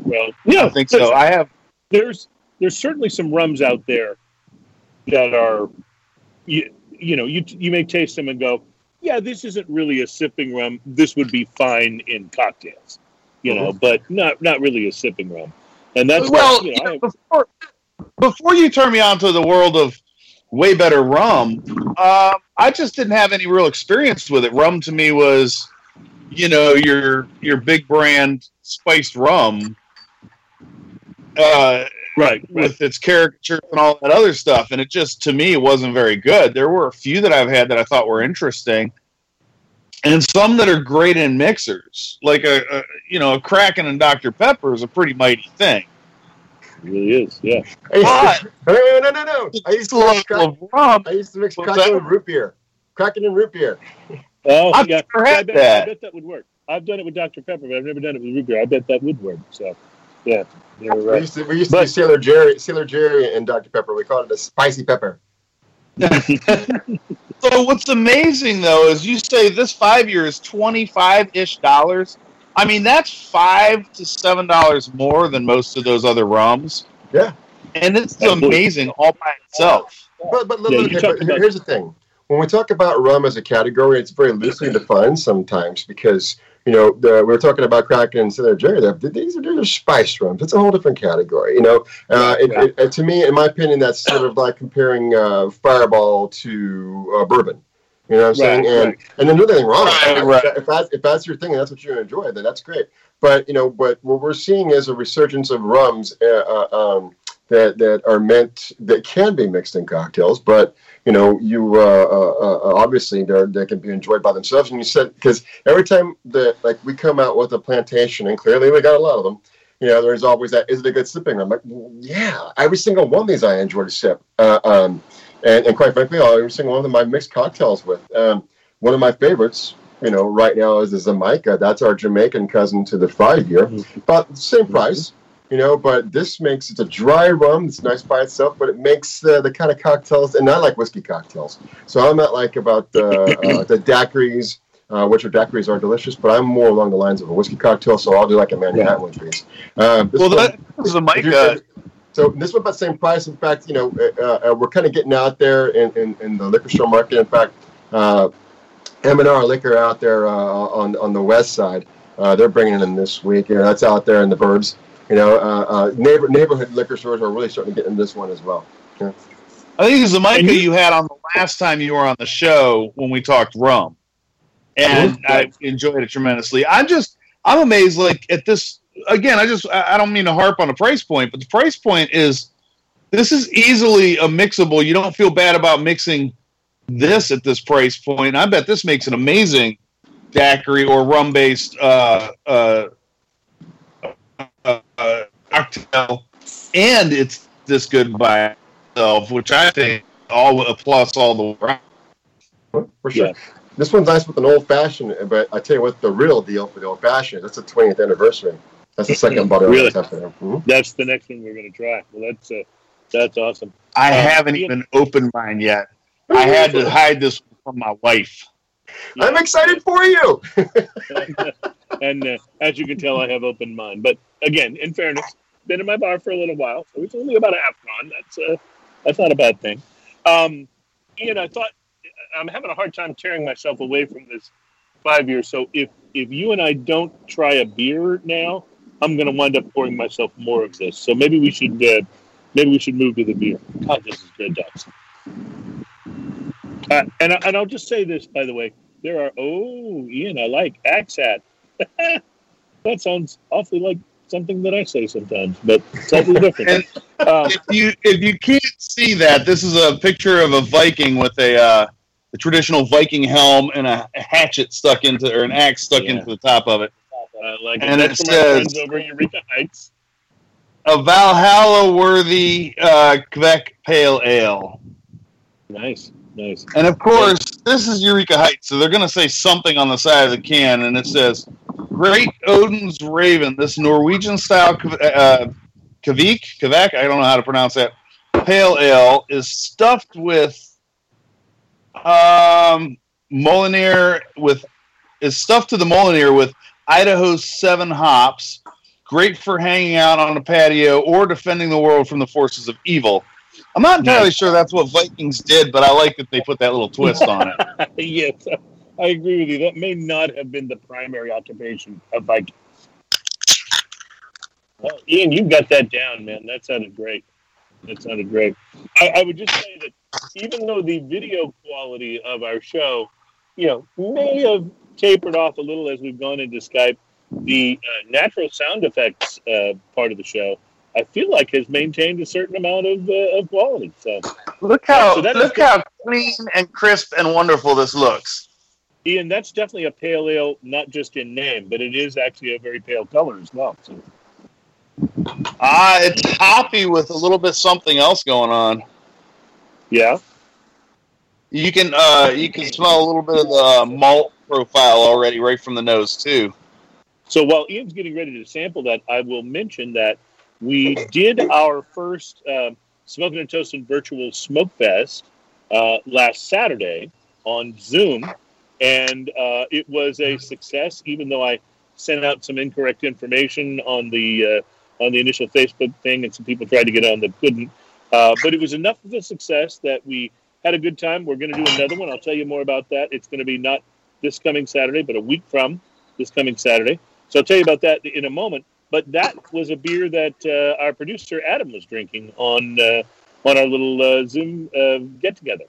Well, yeah, I think so. I have There's there's certainly some rums out there that are you you know you you may taste them and go, yeah, this isn't really a sipping rum. This would be fine in cocktails, you know, mm-hmm. but not not really a sipping rum. And that's well, you you know, know, before before you turn me on to the world of way better rum, um, I just didn't have any real experience with it. Rum to me was, you know, your your big brand spiced rum, uh, right, right. with its caricatures and all that other stuff, and it just to me wasn't very good. There were a few that I've had that I thought were interesting. And some that are great in mixers, like a, a you know a Kraken and Dr Pepper is a pretty mighty thing. It really is, yeah. I used to, no, no, no, no. I used to mix crack, of rum. I used to mix What's Kraken that? with root beer. Kraken and root beer. Oh, I've yeah. never I bet, that. I bet that would work. I've done it with Dr. Pepper, but I've never done it with root beer. I bet that would work. So, yeah, you're We used to, we used to But- do Sailor Jerry, Sailor Jerry and Dr. Pepper. We called it a spicy pepper. So what's amazing though is you say this five year is twenty five ish dollars. I mean that's five to seven dollars more than most of those other rums. Yeah. And it's Absolutely. amazing all by itself. But but, Yeah, look, you but talked about- here's the thing. When we talk about rum as a category, it's very loosely defined sometimes because you know the, we were talking about Kraken and Sailor Jerry. They're- These are, these are spiced rums. It's a whole different category. You know, uh, it, it, it- to me, in my opinion, that's sort of like comparing uh, Fireball to uh, bourbon. You know what I'm saying? Right, and right. and there's nothing wrong with Right, that. If, that's, if that's your thing and that's what you enjoy, then that's great. But you know, but what we're seeing is a resurgence of rums uh, uh, um, that that are meant that can be mixed in cocktails, but you know, you uh, uh, uh, obviously they're, they can be enjoyed by themselves. And you said because every time that like we come out with a plantation, and clearly we got a lot of them. You know, there's always that. Is it a good sipping? I'm like, yeah, every single one of these I enjoy to sip. Uh, um, and, and quite frankly, every single one of them I mix cocktails with. Um, one of my favorites, you know, right now is the Xaymaca. That's our Jamaican cousin to the five year, about the same price. You know, but this makes it's a dry rum. It's nice by itself, but it makes uh, the kind of cocktails, and I like whiskey cocktails. So I'm not like about the uh, the daiquiris, uh, which are daiquiris are delicious, but I'm more along the lines of a whiskey cocktail. So I'll do like a Manhattan with these. Um, this Well, one- that is a if mic. you're- so this one about the same price. In fact, you know, uh, uh, we're kind of getting out there in, in, in the liquor store market. In fact, uh, M&R Liquor out there uh, on on the west side, uh, they're bringing it in this week. You know, that's out there in the burbs. You know, uh, uh, neighbor neighborhood liquor stores are really starting to get in this one as well. I think it's the And Micah you- you had on the last time you were on the show when we talked rum, and I enjoyed it tremendously. I'm just I'm amazed. Like at this again, I just I I don't mean to harp on the price point, but the price point is this is easily a mixable. You don't feel bad about mixing this at this price point. I bet this makes an amazing daiquiri or rum based uh, uh, uh, uh, cocktail, and it's this good by itself, which I think all a plus all the way. For sure. Yeah. This one's nice with an old fashioned, but I tell you what, the real deal for the old fashioned, that's the 20th anniversary. That's the second bottle Really? I have there. Mhm. That's the next one we're going to try. Well, that's uh, that's awesome. I Uh, haven't Ian- even opened mine yet. I had to hide this from my wife. I'm excited for you. and uh, as you can tell, I have opened mine. But again, in fairness, been in my bar for a little while, so it's only about a half gone. That's uh, that's not a bad thing. Um, Ian, I thought I'm having a hard time tearing myself away from this five years. So if if you and I don't try a beer now, I'm going to wind up pouring myself more of this. So maybe we should uh, maybe we should move to the beer. God, this is good, Docs. Uh, and I, and I'll just say this, by the way, there are oh Ian, I like axe hat. that sounds awfully like something that I say sometimes, but totally different. um, If you if you can't see that, this is a picture of a Viking with a uh, the traditional Viking helm and a hatchet stuck into or an axe stuck Yeah. into the top of it. I like And it. it That's from says- over Eureka Heights. A Valhalla worthy uh, Quebec Pale Ale. Nice, nice. And of course, this is Eureka Heights, so they're going to say something on the side of the can, and it says, "Great Odin's Raven." This Norwegian style uh, Kvik, Kvek, I don't know how to pronounce that. Pale ale is stuffed with um, Mjölnir with is stuffed to the Mjölnir with Idaho's seven hops. Great for hanging out on a patio or defending the world from the forces of evil. I'm not entirely sure that's what Vikings did, but I like that they put that little twist on it. yes, I agree with you. That may not have been the primary occupation of Vikings. Well, Ian, you got that down, man. That sounded great. That sounded great. I, I would just say that even though the video quality of our show, you know, may have tapered off a little as we've gone into Skype, the uh, natural sound effects uh, part of the show, I feel like has maintained a certain amount of, uh, of quality. So, Look how So look how clean and crisp and wonderful this looks. Ian, that's definitely a pale ale, not just in name, but it is actually a very pale color as well. So, Ah, it's hoppy with a little bit something else going on. yeah. You can uh, you can smell a little bit of the malt profile already right from the nose too. So while Ian's getting ready to sample that, I will mention that we did our first um, Smoking and Toasting virtual Smoke Fest uh, last Saturday on Zoom, and uh, it was a success. Even though I sent out some incorrect information on the uh, on the initial Facebook thing, and some people tried to get on that couldn't. Uh, but it was enough of a success that we had a good time. We're going to do another one. I'll tell you more about that. It's going to be not this coming Saturday, but a week from this coming Saturday. So I'll tell you about that in a moment. But that was a beer that uh, our producer Adam was drinking on uh, on our little uh, Zoom uh, get together,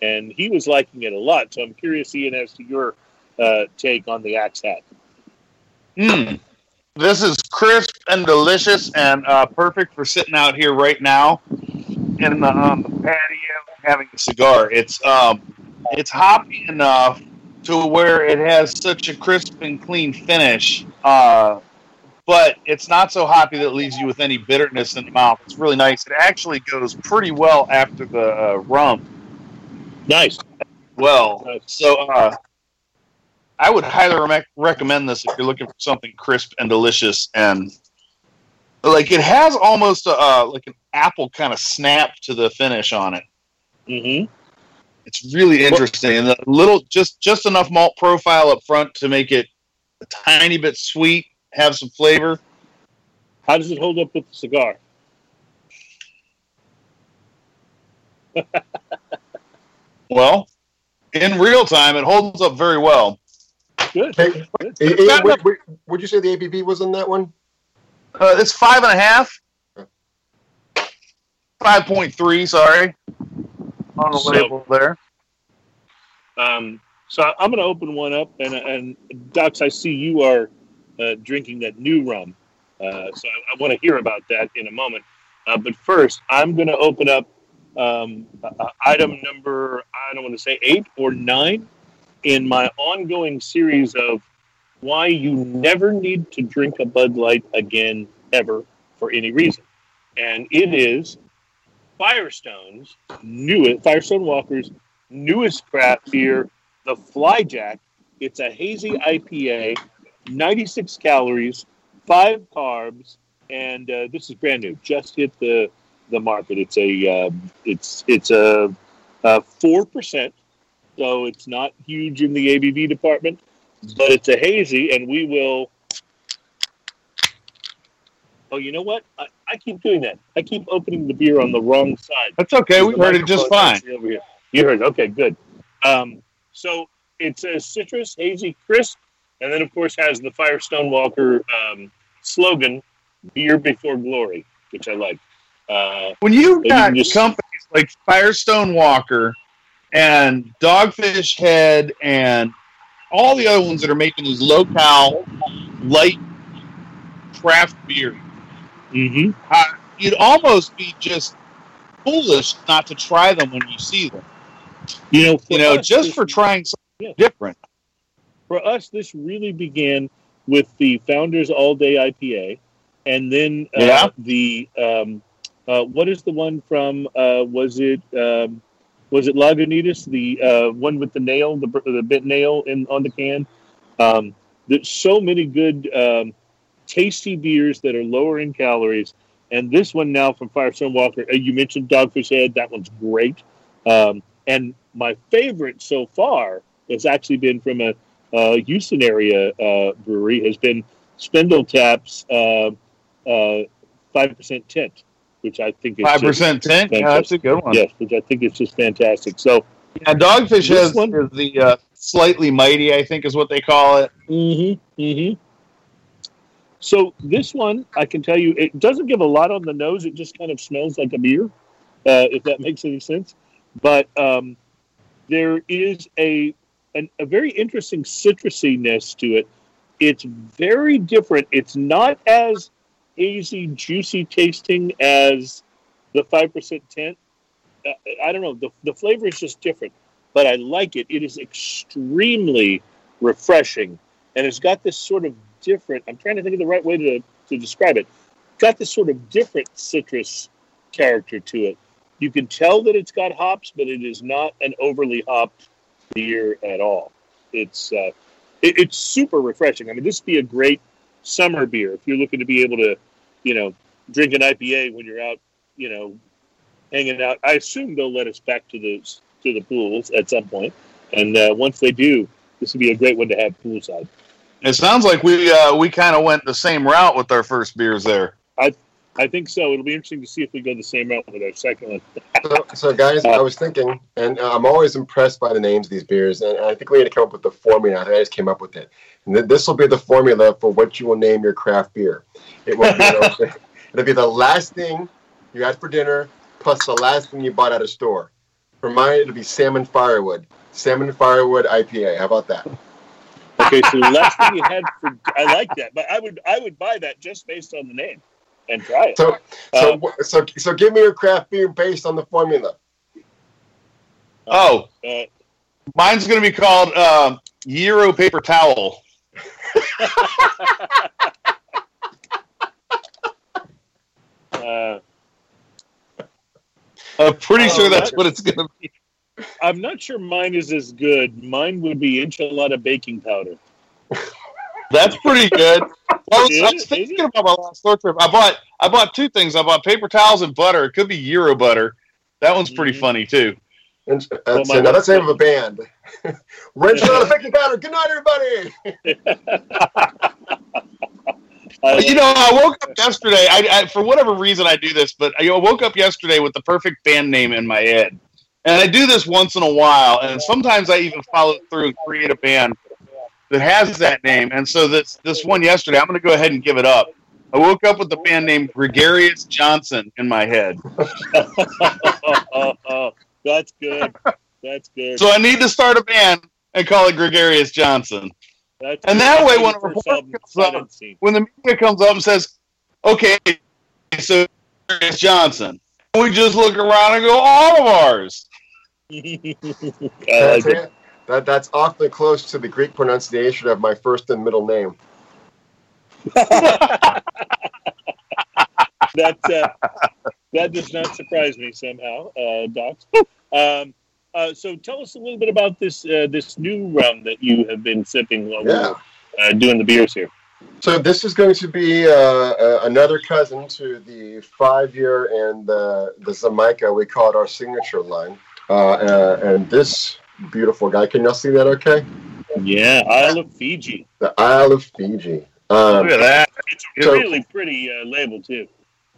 and he was liking it a lot. So I'm curious, Ian, as to your uh, take on the Axe Hat. Mm. This is crisp and delicious and uh, perfect for sitting out here right now in the, um, patio having a cigar. It's um, it's hoppy enough to where it has such a crisp and clean finish, uh, but it's not so hoppy that it leaves you with any bitterness in the mouth. It's really nice. It actually goes pretty well after the uh, rum. Nice. Well, Nice. so uh, I would highly rec- recommend this if you're looking for something crisp and delicious, and like it has almost a, uh, like an apple kind of snap to the finish on it. Mm-hmm. It's really interesting, and a little just just enough malt profile up front to make it a tiny bit sweet, have some flavor. How does it hold up with the cigar? Well, in real time, it holds up very well. Good. Hey, Good. hey, hey, what, what, would you say the ABV was in that one? Uh, it's five and a half. Five point three. Sorry. On the So- label there. Um, so I- I'm going to open one up, and and Docs, I see you are uh, drinking that new rum, uh, so I, I want to hear about that in a moment. Uh, but first, I'm going to open up um, uh, uh, item number I don't want to say eight or nine in my ongoing series of why you never need to drink a Bud Light again ever for any reason, and it is Firestone's newest Firestone Walker's newest craft beer, the Flyjack. It's a hazy IPA, 96 calories, five carbs, and uh, this is brand new. Just hit the the market. It's a uh, it's it's a four percent, so it's not huge in the ABV department, but it's a hazy, and we will. Oh, you know what? I, I keep doing that. I keep opening the beer on the wrong side. That's okay. We heard it just fine. Over here. You heard. it. Okay, good. Um, so it's a citrus, hazy, crisp, and then of course has the Firestone Walker um, slogan, "Beer before glory," which I like. Uh, When you've got can just- companies like Firestone Walker and Dogfish Head and all the other ones that are making these low-cal, light craft beer, mhm. you'd almost be just foolish not to try them when you see them. You know, You know, us, just for trying something Yeah. different. for us, this really began with the Founders All Day IPA, and then uh, Yeah. the um, uh, what is the one from? Uh, was it um, was it Lagunitas, the uh, one with the nail, the, the bent nail in on the can? Um, there's so many good, um, tasty beers that are lower in calories, and this one now from Firestone Walker. Uh, you mentioned Dogfish Head; that one's great. Um, and my favorite so far has actually been from a uh, Houston area uh, brewery has been Spindle Tap's uh, five percent tint, which I think is 5% tint. Yeah, that's a good one. Yes, which I think is just fantastic. So, Yeah, Dogfish has one- is the uh, slightly mighty, I think, is what they call it. mm-hmm, mm-hmm. So this one, I can tell you, it doesn't give a lot on the nose. It just kind of smells like a beer, uh, if that makes any sense. But um, there is a an, a very interesting citrusiness to it. It's very different. It's not as hazy, juicy tasting as the five percent tint. Uh, I don't know. The the flavor is just different, but I like it. It is extremely refreshing, and it's got this sort of different. I'm trying to think of the right way to to describe it. Got this sort of different citrus character to it. You can tell that it's got hops, but it is not an overly hopped beer at all. It's uh, it, it's super refreshing. I mean, this would be a great summer beer if you're looking to be able to, you know, drink an IPA when you're out, you know, hanging out. I assume they'll let us back to the to the pools at some point, and uh, once they do, this would be a great one to have poolside. It sounds like we uh, we kind of went the same route with our first beers there. I I think so. It'll be interesting to see if we go the same route with our second one. So, so guys, I was thinking, and uh, I'm always impressed by the names of these beers, and I think we need to come up with the formula. I think I just came up with it. And th- this will be the formula for what you will name your craft beer. It will be, it'll be the last thing you had for dinner, plus the last thing you bought at a store. For mine, it'll be salmon firewood. Salmon firewood IPA. How about that? Okay, so the last thing you had for I like that, but I would I would buy that just based on the name and try it. So, so, Uh, so, so, give me your craft beer based on the formula. Oh, Uh, mine's going to be called uh, Euro paper towel. uh, I'm pretty Oh, sure that's that- what it's going to be. I'm not sure mine is as good. Mine would be enchilada baking powder. That's pretty good. Well, I was, Is I was Is thinking it? about my last store trip. I bought I bought two things. I bought paper towels and butter. It could be Euro butter. That one's pretty Mhm. funny too. And Well, that's, my now, that's the name of a wife- band. Wrench on a baking powder. Good night, everybody. But, you know, I woke up yesterday. I, I for whatever reason I do this, but I woke up yesterday with the perfect band name in my head, and I do this once in a while. And sometimes I even follow through and create a band that has that name. And so this this one yesterday, I'm going to go ahead and give it up. I woke up with the band name Gregarious Johnson in my head. That's good. That's good. So I need to start a band and call it Gregarious Johnson. That's And that way when the a comes up- When the media comes up and says, "Okay, so Gregarious Johnson," we just look around and go, "All of ours." I Can I like it. That, that's awfully close to the Greek pronunciation of my first and middle name. that uh, that does not surprise me somehow, uh, Doc. Um, uh, so tell us a little bit about this uh, this new rum that you have been sipping while Yeah. we're uh, doing the beers here. So this is going to be uh, uh, another cousin to the five-year and the the Xaymaca. We call it our signature line. Uh, and this beautiful guy, can y'all see that? Okay, Yeah, Isle of Fiji. the Isle of Fiji. Um, Look at that. It's a So- really pretty uh, label too.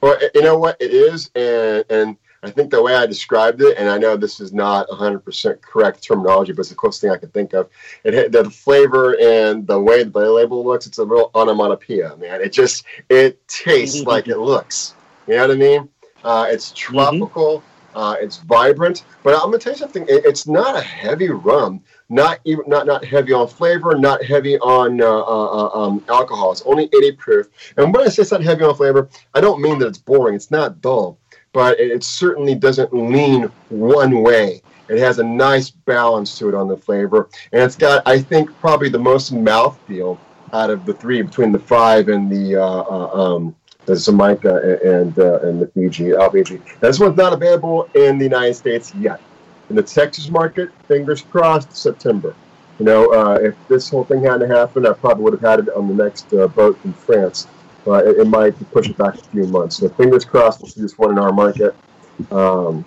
Well, you know what it is, and and I think the way I described it, and I know this is not 100% correct terminology, but it's the closest thing I could think of. It the flavor and the way the label looks, it's a real onomatopoeia, man. It just it tastes like it looks. You know what I mean? Uh, it's tropical. Uh, it's vibrant, but I'm gonna tell you something. It, it's not a heavy rum. Not even not not heavy on flavor. Not heavy on uh, uh, uh, um, alcohol. It's only 80 proof. And when I say it's not heavy on flavor, I don't mean that it's boring. It's not dull, but it, it certainly doesn't lean one way. It has a nice balance to it on the flavor, and it's got, I think, probably the most mouthfeel out of the three between the five and the uh, uh, um, the Xaymaca and uh, and the Fiji, Fiji. This one's not available in the United States yet. In the Texas market, fingers crossed, September. You know, uh, if this whole thing hadn't happened, I probably would have had it on the next uh, boat from France. But it, it might push it back a few months. So fingers crossed, we'll see this one in our market um,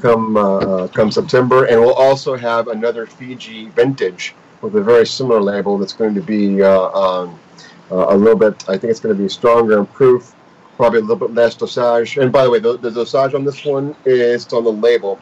come uh, uh, come September, and we'll also have another Fiji vintage with a very similar label that's going to be um, a little bit. I think it's going to be stronger and proof, probably a little bit less dosage. And by the way, the, the dosage on this one is on the label.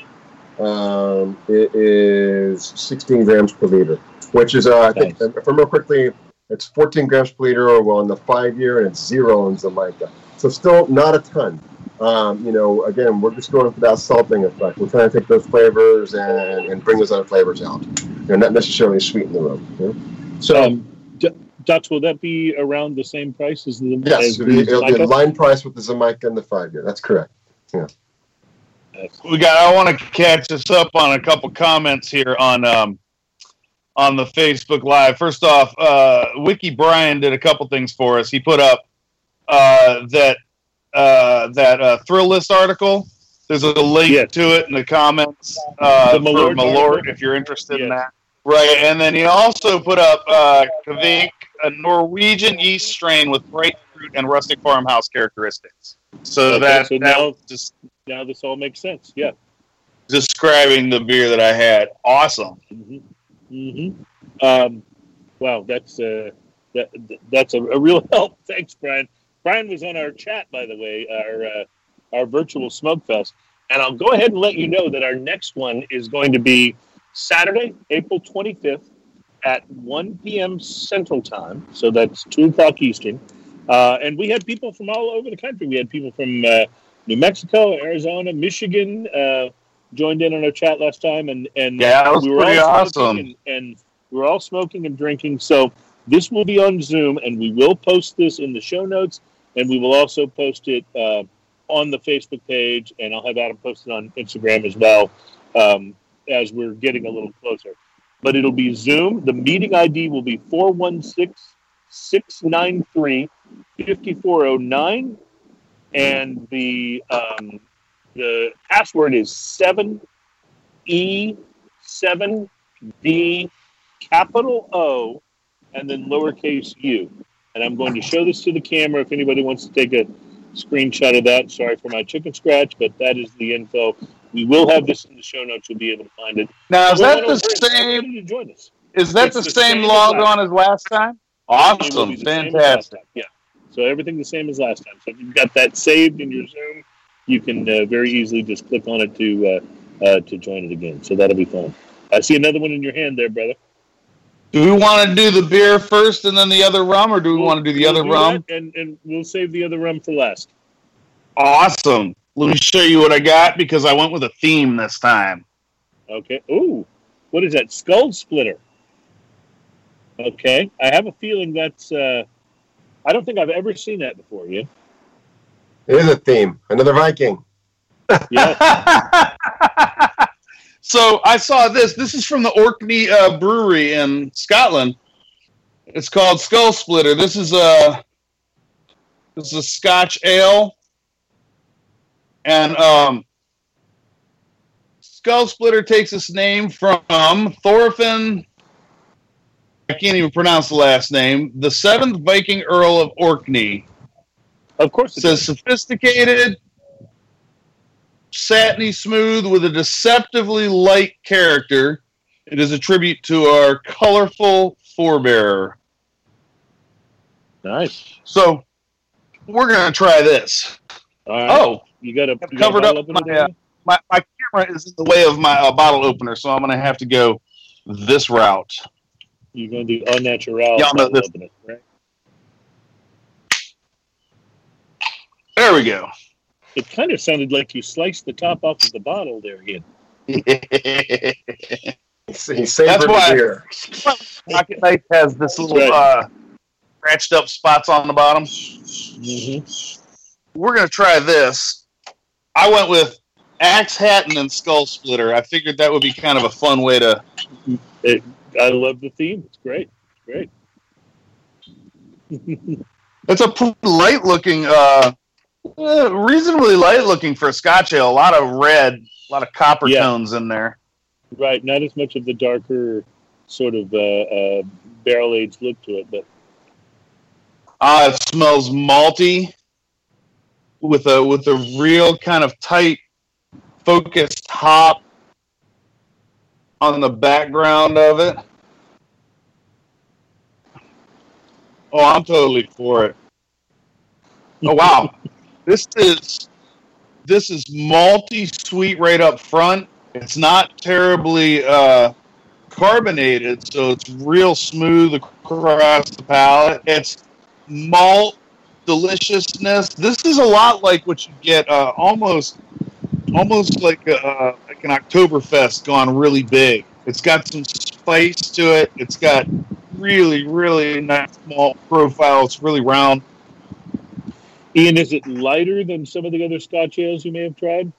Um, it is 16 grams per liter, which is uh, I think if I remember quickly, it's 14 grams per liter. Or well, in the five year, and it's zero in Xaymaca. So still not a ton. Um, you know, again, we're just going for that salting effect. We're trying to take those flavors and, and bring those other flavors out. Know, not necessarily sweeten the room. You know? So, um, Dutch, will that be around the same price as the Yes, as it'll be, the it'll be Xaymaca? line price with the Xaymaca and the five year. That's correct. Yeah. We got i want to catch us up on a couple comments here on um on the facebook live first off uh wiki brian did a couple things for us he put up uh that uh that uh Thrillist article there's a link Yes. to it in the comments uh The for Malort malort if you're interested in that right and then he also put up uh Kveik, a norwegian yeast strain with bright fruit and rustic farmhouse characteristics so Okay, that, so now- just Now this all makes sense. Yeah. describing the beer that I had. Awesome. hmm hmm Um, wow, that's uh, that that's a, a real help. Thanks, Brian. Brian was on our chat, by the way, our uh, our virtual smoke fest, and I'll go ahead and let you know that our next one is going to be Saturday, April twenty fifth, at one p.m. Central Time. So that's two o'clock Eastern. Uh, and we had people from all over the country. We had people from uh, New Mexico, Arizona, Michigan. Uh, joined in on our chat last time, and and Yeah, we were pretty all awesome. And, and we we're all smoking and drinking. So this will be on Zoom, and we will post this in the show notes, and we will also post it uh, on the Facebook page, and I'll have Adam post it on Instagram as well um, as we're getting a little closer. But it'll be Zoom. The meeting ID will be 416 693 5409, and the um, the password is 7E7D capital O and then lowercase u. And I'm going to show this to the camera if anybody wants to take a screenshot of that. Sorry for my chicken scratch, but that is the info. We will have this in the show notes. You'll be able to find it. Now is that the same? join us. Is that the the same same log on as last time? Awesome, be the same as last fantastic. time. Yeah. So everything the same as last time. So if you've got that saved in your Zoom, you can uh, very easily just click on it to uh, uh, to join it again. So that'll be fun. I see another one in your hand there, brother. Do we want to do the beer first and then the other rum, or do we We'll- want to do the we'll other do rum? and and we'll save the other rum for last. Awesome. Let me show you what I got because I went with a theme this time. Okay. Ooh, what is that? Skull Splitter. Okay, I have a feeling that's. Uh, I don't think I've ever seen that before. Yeah. It is a theme. Another Viking. Yeah. so I saw this. This is from the Orkney uh, Brewery in Scotland. It's called Skull Splitter. This is a this is a Scotch ale, and um, Skull Splitter takes its name from Thorfinn. I can't even pronounce the last name. The seventh Viking Earl of Orkney. of course. It It says sophisticated, satiny smooth with a deceptively light character. It is a tribute to our colorful forebearer. nice. So we're gonna try this. Right. Oh, you got a I've you got a covered up my, uh, my, my camera is in the way of my uh, bottle opener, so I'm gonna have to go this route. You're going to do unnatural Y'all know bottle this. opener, right? There we go. It kind of sounded like you sliced the top off of the bottle there, Ian. He savored why- the beer. Pocket knife has this little right. uh, scratched up spots on the bottom. Mm-hmm. we're gonna try this. I went with Axe Hatton and Skull Splitter. I figured that would be kind of a fun way to. I love the theme. It's great. Great. It's a pretty light looking, uh, uh, reasonably light looking for a Scotch ale. A lot of red, a lot of copper Yeah. tones in there. Right. Not as much of the darker sort of uh, uh, barrel aged look to it, but Uh, it smells malty with a with a real kind of tight, focused hop on the background of it. Oh, I'm totally for it. Oh wow, this is this is malty sweet right up front. It's not terribly uh, carbonated, so it's real smooth across the palate. It's malt deliciousness. This is a lot like what you get, uh, almost, almost like a, uh, like an Oktoberfest gone really big. It's got some spice to it. It's got really, really nice malt profile. It's really round. Ian, is it lighter than some of the other Scotch ales you may have tried?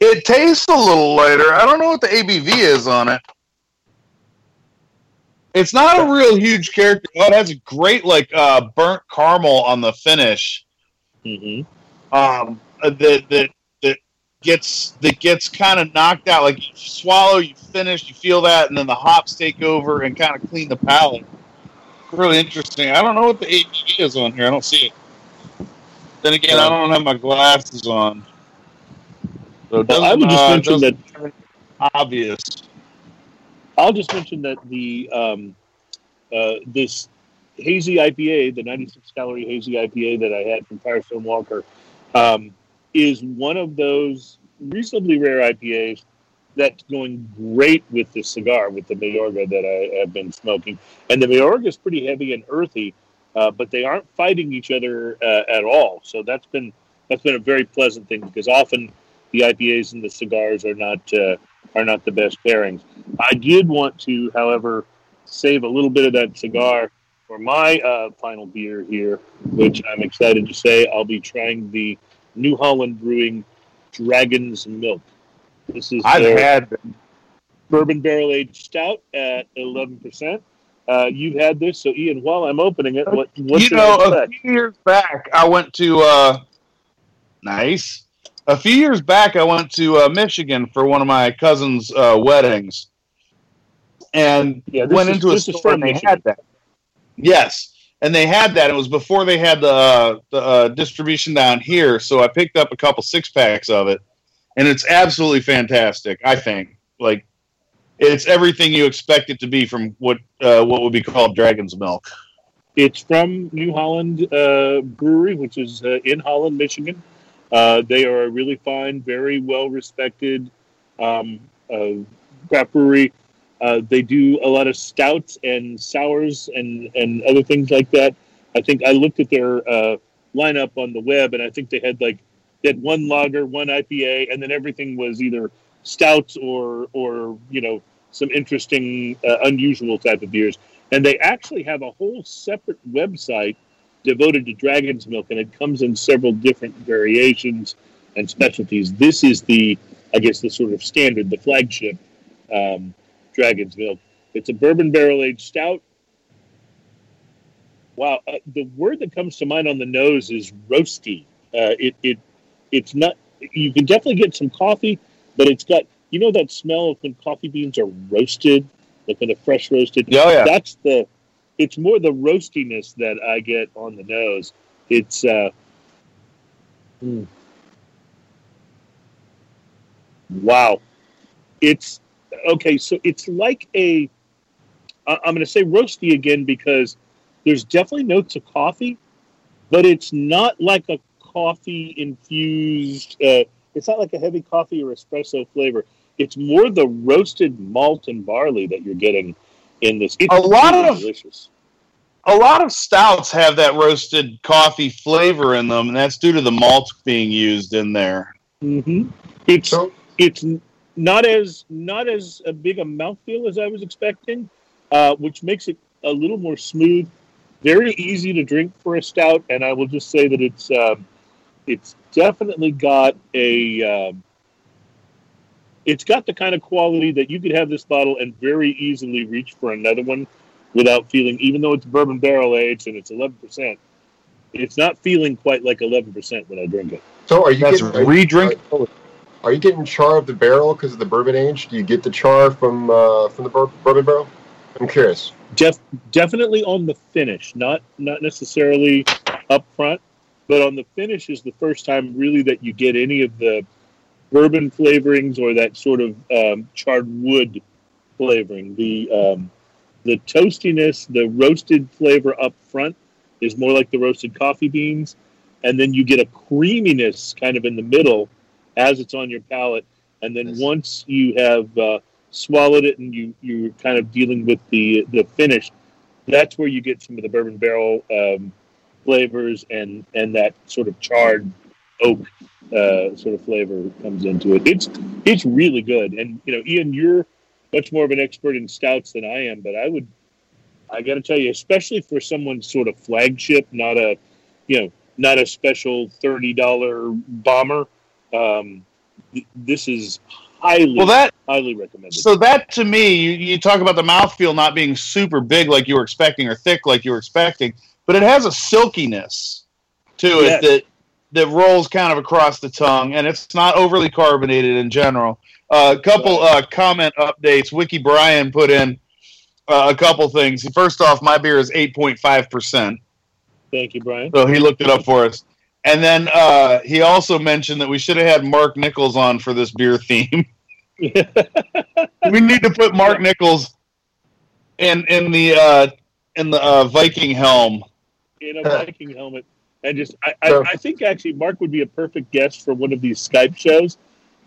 It tastes a little lighter. I don't know what the ABV is on it. It's not a real huge character. Oh, it has a great like uh, burnt caramel on the finish. Mm-hmm. um, uh, that that that gets that gets kind of knocked out. Like you swallow, you finish, you feel that, and then the hops take over and kind of clean the palate. Really interesting. I don't know what the ABV is on here. I don't see it. Then again, I don't have my glasses on. So Well, I would just uh, mention that obvious. I'll just mention that the um, uh, this hazy IPA, the 96 calorie hazy IPA that I had from Firestone Walker, um, is one of those reasonably rare IPAs that's going great with the cigar, with the Mayorga that I have been smoking. And the Mayorga is pretty heavy and earthy, uh, but they aren't fighting each other uh, at all. So that's been that's been a very pleasant thing because often the IPAs and the cigars are not uh, are not the best pairings. I did want to, however, save a little bit of that cigar for my uh, final beer here, which I'm excited to say I'll be trying the New Holland Brewing Dragon's Milk. This is I've had bourbon barrel aged stout at 11%. Uh, you've had this, so Ian, while I'm opening it, what, what's you know, a few years back, I went to uh, nice. A few years back, I went to uh, Michigan for one of my cousin's uh, weddings, and Yeah, this went is- into a store and they Michigan. had that. Yes, and they had that. It was before they had the uh, the uh, distribution down here, so I picked up a couple six packs of it, and it's absolutely fantastic. I think like it's everything you expect it to be from what uh, what would be called Dragon's Milk. It's from New Holland uh, Brewery, which is uh, in Holland, Michigan. Uh, they are a really fine, very well respected um, uh, craft brewery. Uh, they do a lot of stouts and sours and, and other things like that. I think I looked at their uh, lineup on the web, and I think they had like had one lager, one IPA, and then everything was either stouts or or you know some interesting, uh, unusual type of beers. And they actually have a whole separate website devoted to Dragon's Milk, and it comes in several different variations and specialties. This is the, I guess, the sort of standard, the flagship um, Dragon's Milk. It's a bourbon barrel aged stout. Wow, uh, the word that comes to mind on the nose is roasty. Uh, it it it's not. You can definitely get some coffee, but it's got you know that smell of when coffee beans are roasted, like when they're fresh roasted. Oh, yeah. That's the. It's more the roastiness that I get on the nose. It's. Uh, mm. Wow, it's okay. So it's like a. I'm going to say roasty again because there's definitely notes of coffee, but it's not like a coffee infused. Uh, it's not like a heavy coffee or espresso flavor. It's more the roasted malt and barley that you're getting in this. It's A lot really of- delicious. A lot of stouts have that roasted coffee flavor in them, and that's due to the malt being used in there. Mm-hmm. It's So it's not as not as a big a mouthfeel as I was expecting, uh, which makes it a little more smooth. Very easy to drink for a stout, and I will just say that it's um, it's definitely got a um, it's got the kind of quality that you could have this bottle and very easily reach for another one without feeling, even though it's bourbon barrel aged and it's eleven percent. It's not feeling quite like eleven percent when I drink it. so are you That's getting, re-drink. are you getting char of the barrel because of the bourbon age? Do you get the char from uh, from the bur- bourbon barrel? I'm curious. Def, definitely on the finish, not not necessarily up front, but on the finish is the first time really that you get any of the bourbon flavorings or that sort of um, charred wood flavoring. The um, the toastiness, the roasted flavor up front is more like the roasted coffee beans, and then you get a creaminess kind of in the middle as it's on your palate, and then Yes. once you have uh, swallowed it and you you're kind of dealing with the the finish, that's where you get some of the bourbon barrel um, flavors and and that sort of charred oak uh, sort of flavor comes into it. It's it's really good, and you know, Ian, you're much more of an expert in stouts than I am, but I would I got to tell you, especially for someone's sort of flagship, not a you know not a special thirty dollar bomber. Um, th- this is highly Well, that highly recommended. so that to me, you, you talk about the mouthfeel not being super big like you were expecting or thick like you were expecting, but it has a silkiness to it Yes. that that rolls kind of across the tongue, and it's not overly carbonated in general. Uh, a couple uh, comment updates. Wiki Brian put in uh, a couple things. First off, my beer is eight point five percent. Thank you, Brian. So he looked it up for us. And then uh, he also mentioned that we should have had Mark Nichols on for this beer theme. we need to put Mark Nichols in in the uh, in the uh, Viking helm. in a Viking helmet, and just I, So- I, I think actually Mark would be a perfect guest for one of these Skype shows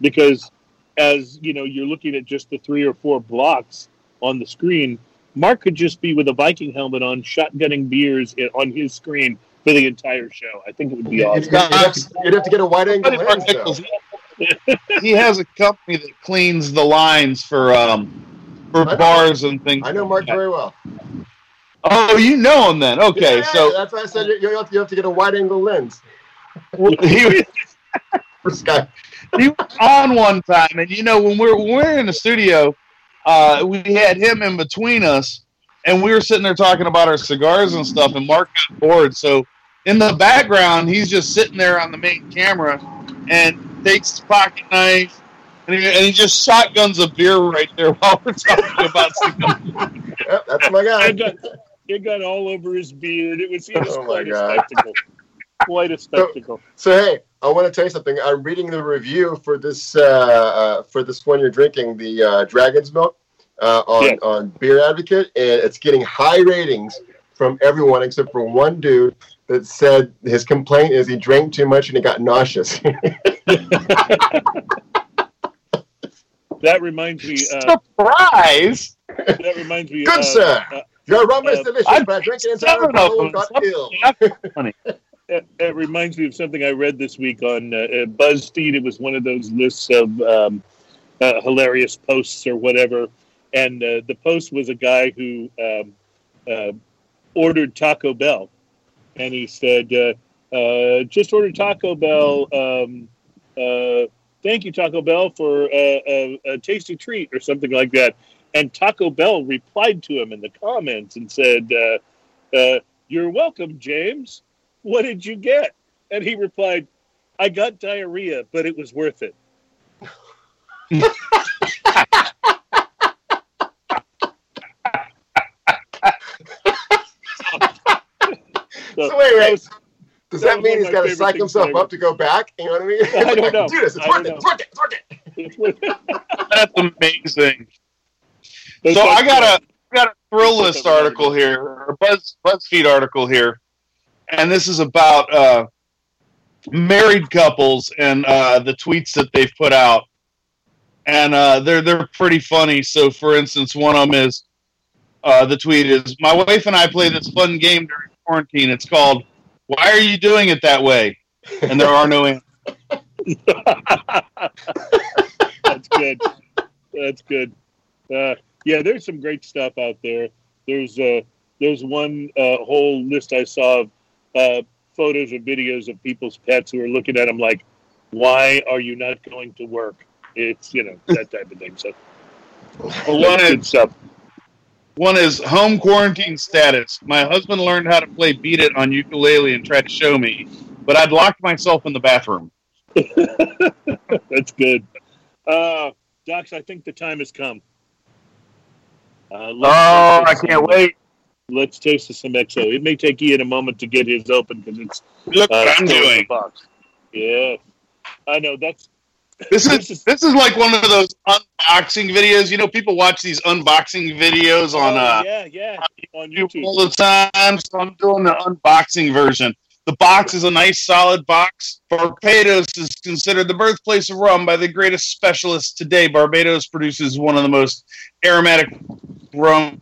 because as you know you're looking at just the three or four blocks on the screen. Mark could just be with a Viking helmet on, shotgunning beers on his screen for the entire show. I think it would be You'd, awesome. you'd have to, you'd have to get a wide angle lens. he has a company that cleans the lines for um, for bars and things. I know Mark very well. Oh, you know him then? Okay, Yeah, so that's why I said you, you, have to, you have to get a wide angle lens he, for Skype. he was on one time, and you know when we're when we're in the studio, uh, we had him in between us, and we were sitting there talking about our cigars and stuff, and Mark got bored, so in the background he's just sitting there on the main camera, and takes his pocket knife, and he, and he just shotguns a beer right there while we're talking about cigars. Yep, that's my guy. It got, all over his beard. It was, it was Oh, my quite a spectacle. Quite a spectacle. So hey, I want to tell you something. I'm reading the review for this uh, uh, for this one you're drinking, the uh, Dragon's Milk, uh, on Yeah. on Beer Advocate, and it's getting high ratings from everyone except for one dude that said his complaint is he drank too much and he got nauseous. That reminds me. Uh, Surprise! that reminds me. Good uh, sir. Uh, Your rum is Uh, delicious, I've but drinking it seven of got ill. happened. it, it reminds me of something I read this week on uh, uh, BuzzFeed. It was one of those lists of um, uh, hilarious posts or whatever, and uh, the post was a guy who um, uh, ordered Taco Bell, and he said, uh, uh, "Just ordered Taco Bell. Um, uh, thank you, Taco Bell, for a, a, a tasty treat or something like that." And Taco Bell replied to him in the comments and said, uh, uh, "You're welcome, James. What did you get?" And he replied, "I got diarrhea, but it was worth it." So, So wait, wait. was- Does that that mean he's got to favorite psych himself ever. up to go back? You know what I mean? I don't know. Do this. It's I worth don't it. It's worth it. It's worth it. it's worth it. That's amazing. That's So I got a I got a Thrillist article here, or a Buzz BuzzFeed article here, and this is about uh, married couples and uh, the tweets that they've put out, and uh, they're they're pretty funny. So, for instance, one of them is uh, the tweet is My wife and I play this fun game during quarantine. It's called Why Are You Doing It That Way? And there are no answers. That's good. That's good. Uh, yeah, there's some great stuff out there. There's uh, there's one uh, whole list I saw of uh, photos or videos of people's pets who are looking at them like, "Why are you not going to work?" It's you know that type of thing. So Well, that's one good is stuff. One is home quarantine status. My husband learned how to play Beat It on ukulele and tried to show me, but I'd locked myself in the bathroom. That's good. Uh, Docs, I think the time has come. Uh, Oh, I can't some- wait. Let's taste some XO. It may take Ian a moment to get his open because it's Look uh, what I'm still in the doing. box. Yeah, I know. That's This this is is- this is like one of those unboxing videos. You know, people watch these unboxing videos on oh, uh, yeah, yeah, on YouTube all the time. So I'm doing the unboxing version. The box is a nice solid box. Barbados is considered the birthplace of rum by the greatest specialists today. Barbados produces one of the most aromatic rum.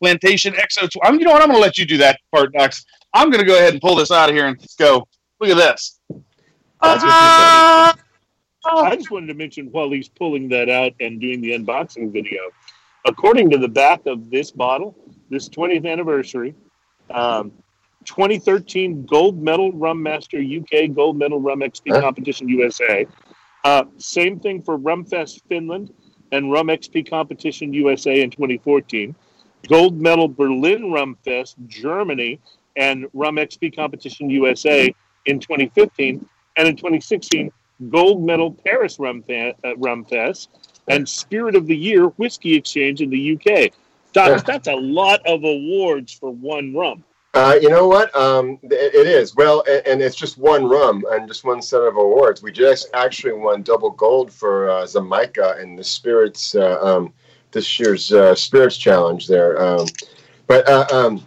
Plantation XO. I'm, you know what? I'm going to let you do that part, Docs. I'm going to go ahead and pull this out of here and let's go. Look at this. What Ah! I just wanted to mention while he's pulling that out and doing the unboxing video, according to the back of this bottle, this 20th anniversary, um, 2013 Gold Medal Rum Master UK Gold Medal Rum XP Huh? Competition USA. Uh, same thing for Rumfest Finland and Rum XP Competition USA in 2014. Gold Medal Berlin Rum Fest Germany and Rum XP Competition USA in 2015. And in 2016, Gold Medal Paris Rum, uh, Rum Fest and Spirit of the Year Whiskey Exchange in the UK. Doc, that's a lot of awards for one rum. Uh, you know what? Um, it, it is. Well, and, and it's just one rum and just one set of awards. We just actually won double gold for uh, Jamaica in the Spirits, uh, um, this year's uh, Spirits Challenge there. Um, but uh, um,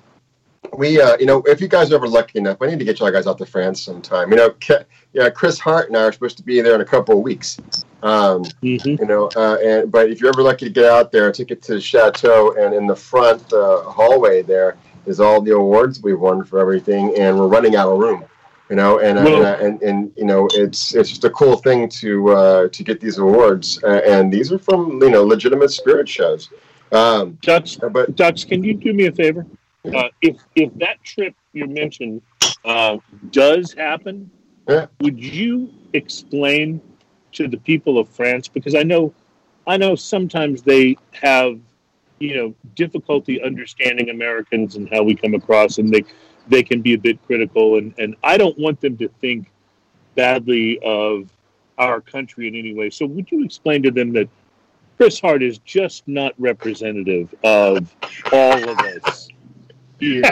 we, uh, you know, if you guys are ever lucky enough, I need to get y'all guys out to France sometime. You know, Ke- yeah, Chris Hart and I are supposed to be there in a couple of weeks. Um, Mm-hmm. you know uh, and but if you're ever lucky to get out there take it to the chateau and in the front uh, hallway there is all the awards we've won for everything and we're running out of room you know and and, uh, and and you know it's it's just a cool thing to uh, to get these awards uh, and these are from you know legitimate spirit shows um, Dux, but Dux, can you do me a favor? Uh, if if that trip you mentioned uh, does happen, Yeah. would you explain to the people of France because I know I know sometimes they have you know difficulty understanding Americans and how we come across and they they can be a bit critical. And and I don't want them to think badly of our country in any way. So would you explain to them that Chris Hart is just not representative of all of us here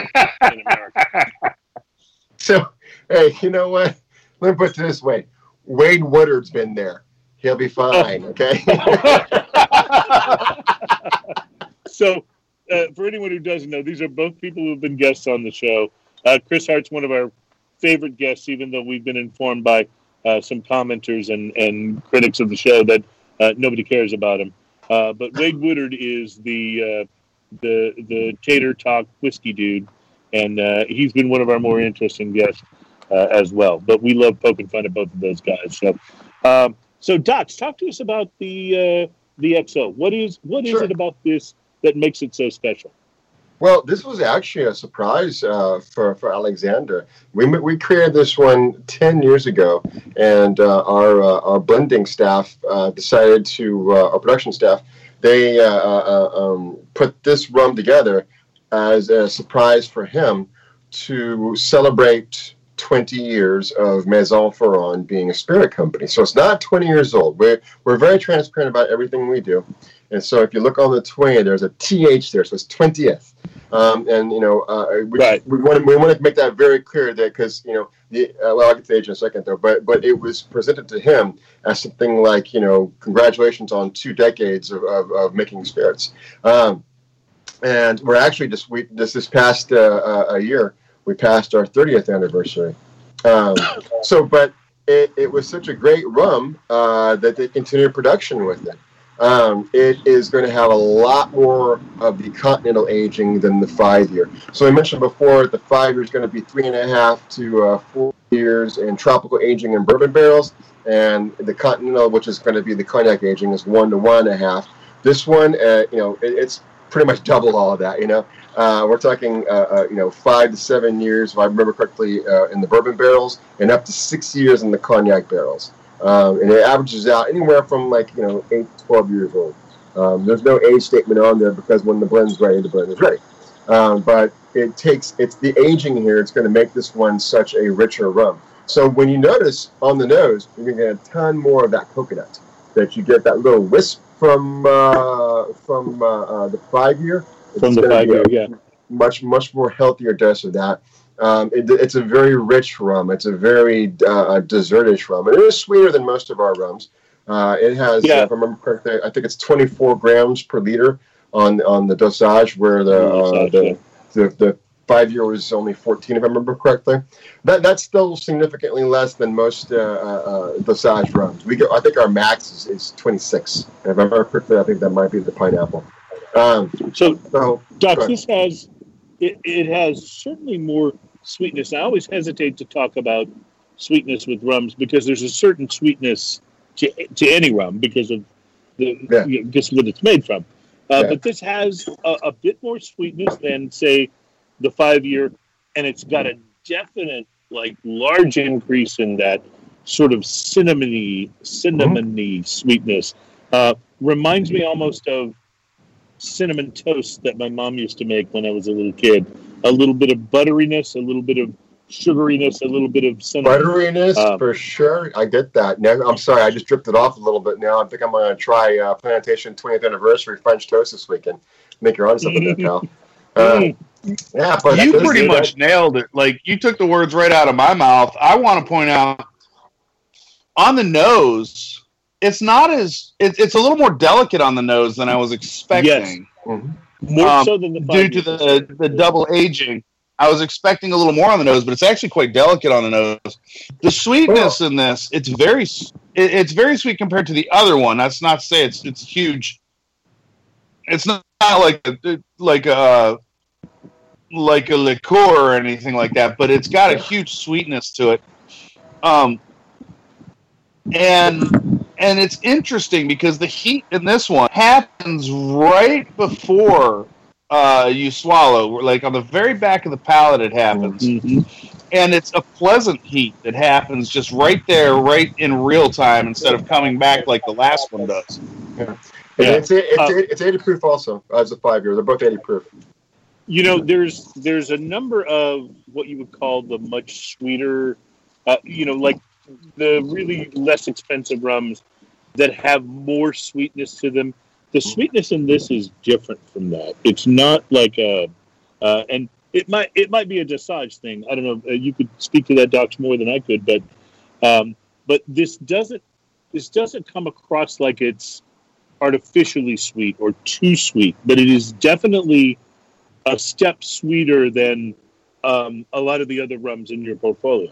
in America. so hey you know what? Let me put it this way. Wayne Woodard's been there. He'll be fine okay So, uh, for anyone who doesn't know, these are both people who have been guests on the show. Uh, Chris Hart's one of our favorite guests, even though we've been informed by uh, some commenters and, and critics of the show that uh, nobody cares about him. Uh, but Wade Woodard is the uh, the the tater talk whiskey dude, and uh, he's been one of our more interesting guests uh, as well. But we love poking fun at both of those guys. So, um, so Docs, talk to us about the uh, the XO. What is what is Sure. it about this that makes it so special? Well, this was actually a surprise uh, for for Alexander. We we created this one ten years ago, and uh, our uh, our blending staff uh, decided to uh, our production staff they uh, um, put this rum together as a surprise for him to celebrate 20 years of Maison Ferrand being a spirit company. So it's not 20 years old. We're, we're very transparent about everything we do. And so if you look on the 20, there's a TH there, so it's 20th. Um, and, you know, uh, we, Right. we, want to, we want to make that very clear that because, you know, the, uh, well, I'll get to the age in a second, though, but, but it was presented to him as something like, you know, congratulations on two decades of, of, of making spirits. Um, and we're actually just we this this past uh, uh, a year we passed our 30th anniversary. Um, so, but it, it was such a great rum uh, that they continued production with it. Um, it is going to have a lot more of the continental aging than the five year. So I mentioned before the five year is going to be three and a half to uh, four years in tropical aging in bourbon barrels, and the continental, which is going to be the cognac aging, is one to one and a half. This one, uh, you know, it, it's pretty much double all of that. You know, uh, we're talking, uh, uh, you know, five to seven years, if I remember correctly, uh, in the bourbon barrels, and up to six years in the cognac barrels. Um, and it averages out anywhere from like you know eight to twelve years old. Um, there's no age statement on there because when the blend's ready, the blend is ready. Um, but it takes it's the aging here. It's going to make this one such a richer rum. So when you notice on the nose, you're going to get a ton more of that coconut. That you get that little wisp from uh, from uh, uh, the five year. From the five year, yeah. much much more healthier dose of that. Um, it, it's a very rich rum. It's a very uh, desertish rum, and it is sweeter than most of our rums. Uh, it has, Yeah. if I remember correctly, I think it's 24 grams per liter on on the dosage, where the uh, the, the the five year was only 14, if I remember correctly. That that's still significantly less than most uh, uh, uh, dosage rums. We go, I think our max is, is 26. If I remember correctly, I think that might be the pineapple. Um, So, so Doc, this has it, it has certainly more sweetness. I always hesitate to talk about sweetness with rums because there's a certain sweetness to, to any rum because of the Yeah. you know, just what it's made from. Uh, Yeah. But this has a, a bit more sweetness than say the five year, and it's got a definite like large increase in that sort of cinnamony cinnamony sweetness. Uh, reminds me almost of cinnamon toast that my mom used to make when I was a little kid. A little bit of butteriness, a little bit of sugariness, a little bit of cinnamon. Butteriness Um, for sure. I get that. Now, I'm sorry, I just dripped it off a little bit. Now I think I'm going to try uh, Plantation 20th anniversary French toast this weekend. Make your own something there, pal. Uh, Mm. yeah, but you pretty is- much nailed it. Like you took the words right out of my mouth. I want to point out on the nose, it's not as it, it's a little more delicate on the nose than I was expecting Mhm. More Um, so than the due to the the double aging. I was expecting a little more on the nose, but it's actually quite delicate on the nose. The sweetness in this, it's very it, it's very sweet compared to the other one. That's not to say it's it's huge. It's not, not like a, like a like a liqueur or anything like that, but it's got a huge sweetness to it. Um, and and it's interesting because the heat in this one happens right before uh, you swallow, like on the very back of the palate. It happens, Mhm. and it's a pleasant heat that happens just right there, right in real time, instead of coming back like the last one does. And Yeah. It's, it's, Uh, it's 80 proof also as a five year. They're both 80 proof. You know, there's there's a number of what you would call the much sweeter, uh, you know, like the really less expensive rums that have more sweetness to them. The sweetness in this is different from that. It's not like a, uh, and it might it might be a dosage thing. I don't know. Uh, you could speak to that, Docs, more than I could, but um, but this doesn't this doesn't come across like it's artificially sweet or too sweet, but it is definitely a step sweeter than um, a lot of the other rums in your portfolio.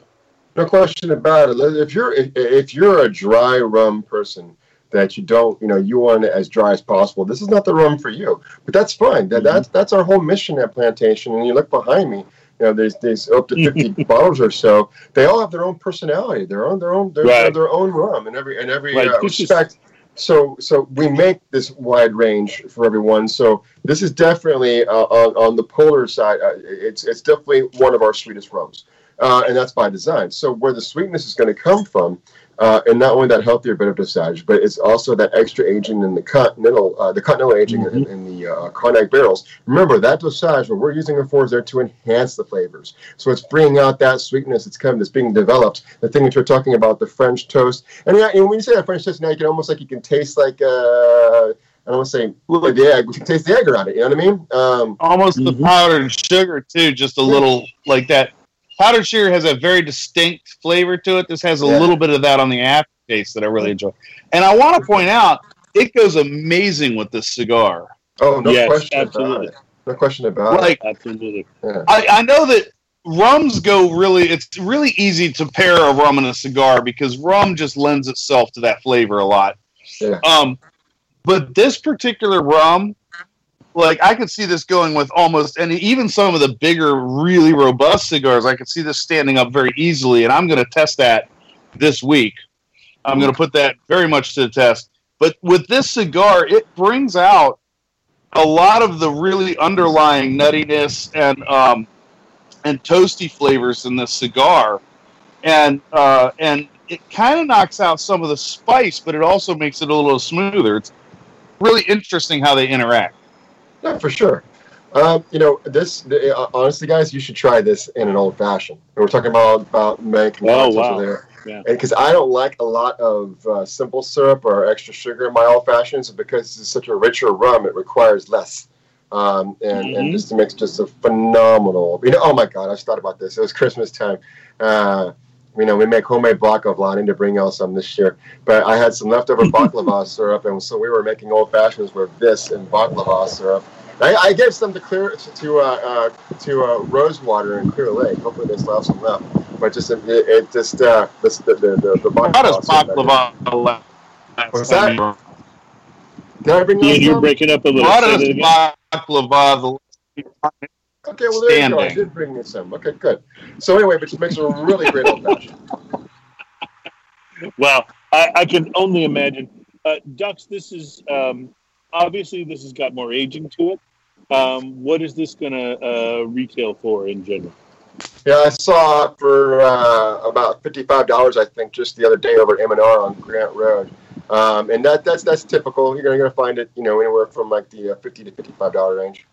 No question about it. If you're if, you're a dry rum person that you don't, you know, you want it as dry as possible, this is not the rum for you. But that's fine. That, that's that's our whole mission at Plantation. And you look behind me, you know, there's there's up to 50 bottles or so. They all have their own personality, their own their own their, Right. their own rum in every in every Right, uh, is- respect. So so we make this wide range for everyone. So this is definitely uh, on on the polar side. Uh, it's it's definitely one of our sweetest rums, uh, and that's by design. So where the sweetness is going to come from. Uh, and not only that healthier bit of dosage, but it's also that extra aging in the continental, uh, the continental aging in, in the uh, cognac barrels. Remember that dosage, what we're using it for, is there to enhance the flavors. So it's bringing out that sweetness that's coming, that's being developed. The thing that you're talking about, the French toast, and yeah, and when you say that French toast, now you can almost like you can taste like uh, I don't want to say like the egg, you can taste the egg around it. You know what I mean? Um, Almost the Mhm. powdered sugar too, just a little like that. Powdered sugar has a very distinct flavor to it. This has a Yeah. little bit of that on the aftertaste that I really enjoy. And I want to point out, it goes amazing with this cigar. oh, no Yes, question absolutely. about it. No question about it. Like Absolutely. I, I know that rums go really. It's really easy to pair a rum and a cigar because rum just lends itself to that flavor a lot. Yeah. Um, but this particular rum, like I could see this going with almost any, even some of the bigger, really robust cigars. I could see this standing up very easily, and I'm going to test that this week. I'm going to put that very much to the test. But with this cigar, it brings out a lot of the really underlying nuttiness and um, and toasty flavors in this cigar, and uh, and it kind of knocks out some of the spice, but it also makes it a little smoother. It's really interesting how they interact. Yeah, for sure. Um, you know, this the, uh, honestly, guys, you should try this in an old fashioned. And we're talking about about making Oh, wow. there. Yeah. because I don't like a lot of uh, simple syrup or extra sugar in my old fashions, because it's such a richer rum, it requires less. Um, and, and Mhm. just makes just a phenomenal. You know, oh my God, I just thought about this. It was Christmas time. Uh, you know, we make homemade baklava. I need to bring out some this year. But I had some leftover baklava syrup, and so we were making old fashions with this and baklava syrup. I, I gave some to clear to uh, uh, to uh, Rosewater and Clear Lake. Hopefully, they still have some left. But just it, it just uh, this, the the the, the How does baklava. syrup, last What's that? you- Did I bring Ian, those you're breaking up a little. How does that again. baklava? Okay, well there you go. I standing? did bring you some. Okay, good. So anyway, but it makes a really great old fashioned. Well, I, I can only imagine. Uh, Ducks, this is um, obviously this has got more aging to it. Um, what is this going to uh, retail for in general? Yeah, I saw it for uh, about fifty-five dollars, I think, just the other day over at M and R on Grant Road, um, and that that's that's typical. You're gonna, you're gonna find it, you know, anywhere from like the uh, fifty to fifty-five dollar range.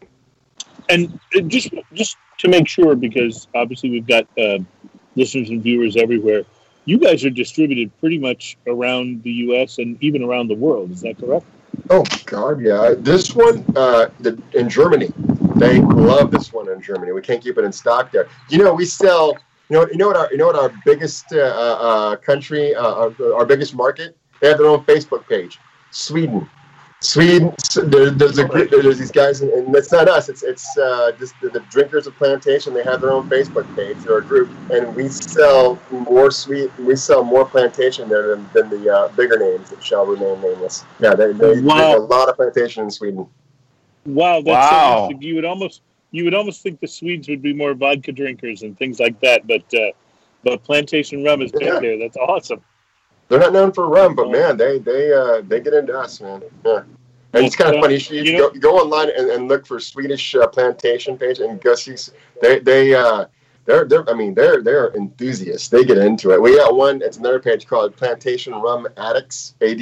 And uh, just just to make sure, because obviously we've got uh, listeners and viewers everywhere. You guys are distributed pretty much around the U.S. and even around the world. Is that correct? Oh God, yeah. This one, uh, the, in Germany, they love this one in Germany. We can't keep it in stock there. You know, we sell. You know, you know what our you know what our biggest uh, uh, country, uh, our, our biggest market. They have their own Facebook page. Sweden. Sweden. There, there's a group. There's these guys, and, and it's not us. It's it's uh, just the, the drinkers of plantation. They have their own Facebook page. They're a group, and we sell more sweet. We sell more plantation there than, than the uh, bigger names that shall remain nameless. Yeah, they, they, Wow. there's a lot of plantation in Sweden. Wow, that's Wow. so. You would almost you would almost think the Swedes would be more vodka drinkers and things like that, but uh, but plantation rum is Yeah. big there. That's awesome. They're not known for rum, but Oh. man, they they uh, they get into us, man. Yeah. And it's kind of funny. You, you go, go online and, and look for Swedish uh, plantation page and go see. s- They they uh, they're they're I mean they're they're enthusiasts. They get into it. We got one. It's another page called Plantation Rum Addicts. Ad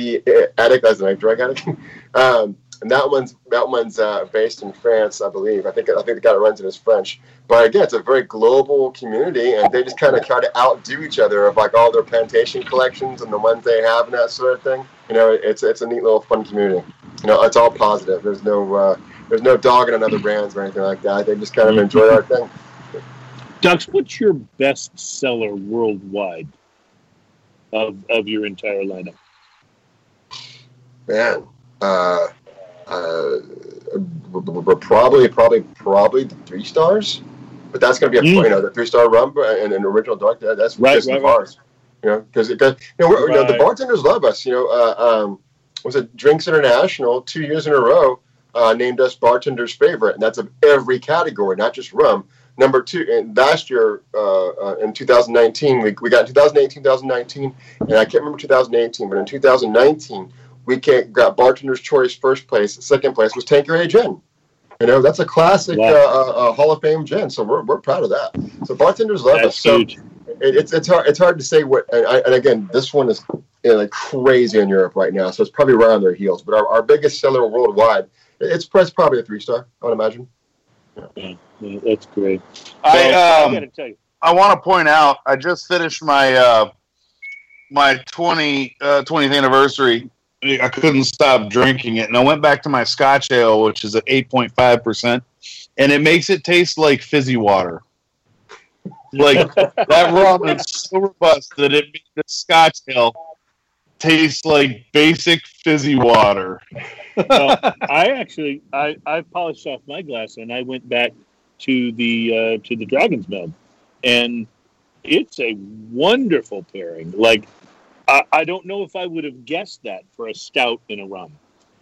addict as in a drug addict. um, and that one's that one's uh, based in France, I believe. I think I think the guy that runs it is French. But again, it's a very global community, and they just kind of try to outdo each other of like all their plantation collections and the ones they have and that sort of thing. You know, it's it's a neat little fun community. You know, it's all positive. There's no uh, there's no dogging on other brands or anything like that. They just kind of enjoy our thing. Dux, what's your best seller worldwide of of your entire lineup? Man, uh, uh, probably probably probably three stars. But that's going to be a Mm. you know the three star rum and an original dark. That's Right, just right, the right. bars. You know, because you know, we're, you know the bartenders love us. You know, uh, um, was it Drinks International two years in a row uh, named us bartenders favorite, and that's of every category, not just rum. Number two, and last year uh, uh, in 2019, we, we got 2018, 2019, and I can't remember 2018, but in 2019, we can't, got Bartender's Choice first place. Second place was Tanqueray Gin. You know, that's a classic Wow. uh, uh, Hall of Fame gin. So we're, we're proud of that. So bartenders love That's us. So huge. it, it's it's hard it's hard to say what. And, I, and again, this one is you know, like crazy in Europe right now, so it's probably right on their heels. But our, our biggest seller worldwide, it's press probably a three star. I would imagine. Yeah, that's great. I Well, um, got to tell you, I want to point out I just finished my uh, my 20 uh, 20th anniversary. I couldn't stop drinking it, and I went back to my Scotch ale, which is at 8.5 percent, and it makes it taste like fizzy water. Like that rum is so robust that it makes the Scotch ale taste like basic fizzy water. well, I actually I, I polished off my glass and I went back to the uh, to the Dragon's Milk, and it's a wonderful pairing. Like I, I don't know if I would have guessed that for a stout and a rum,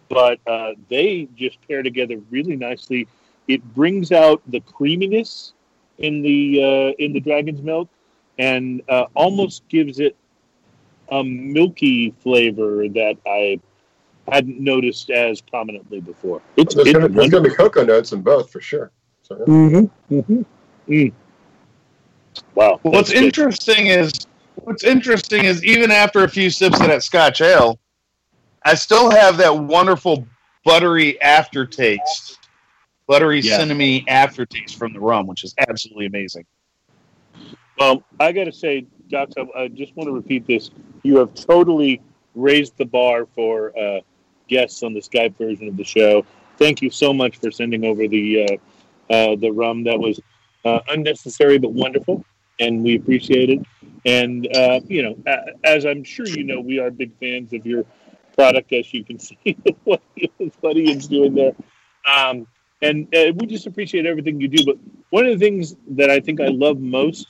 but uh, they just pair together really nicely. It brings out the creaminess in the uh, in the Dragon's Milk, and uh, almost gives it a milky flavor that I hadn't noticed as prominently before. It's, There's it's gonna, there's gonna be cocoa notes in both for sure. So, yeah. Mm-hmm. Mm-hmm. Mm. Wow. What's good. interesting is what's interesting is even after a few sips of that Scotch ale, I still have that wonderful buttery aftertaste, buttery Yeah. cinnamony aftertaste from the rum, which is absolutely amazing. Well, I got to say, Doc, I, I just want to repeat this. You have totally raised the bar for uh, guests on the Skype version of the show. Thank you so much for sending over the uh, uh, the rum. That was uh, unnecessary but wonderful, and we appreciate it. And uh, you know, as I'm sure you know, we are big fans of your product, as you can see what, what Ian's doing there. Um, and uh, we just appreciate everything you do. But one of the things that I think I love most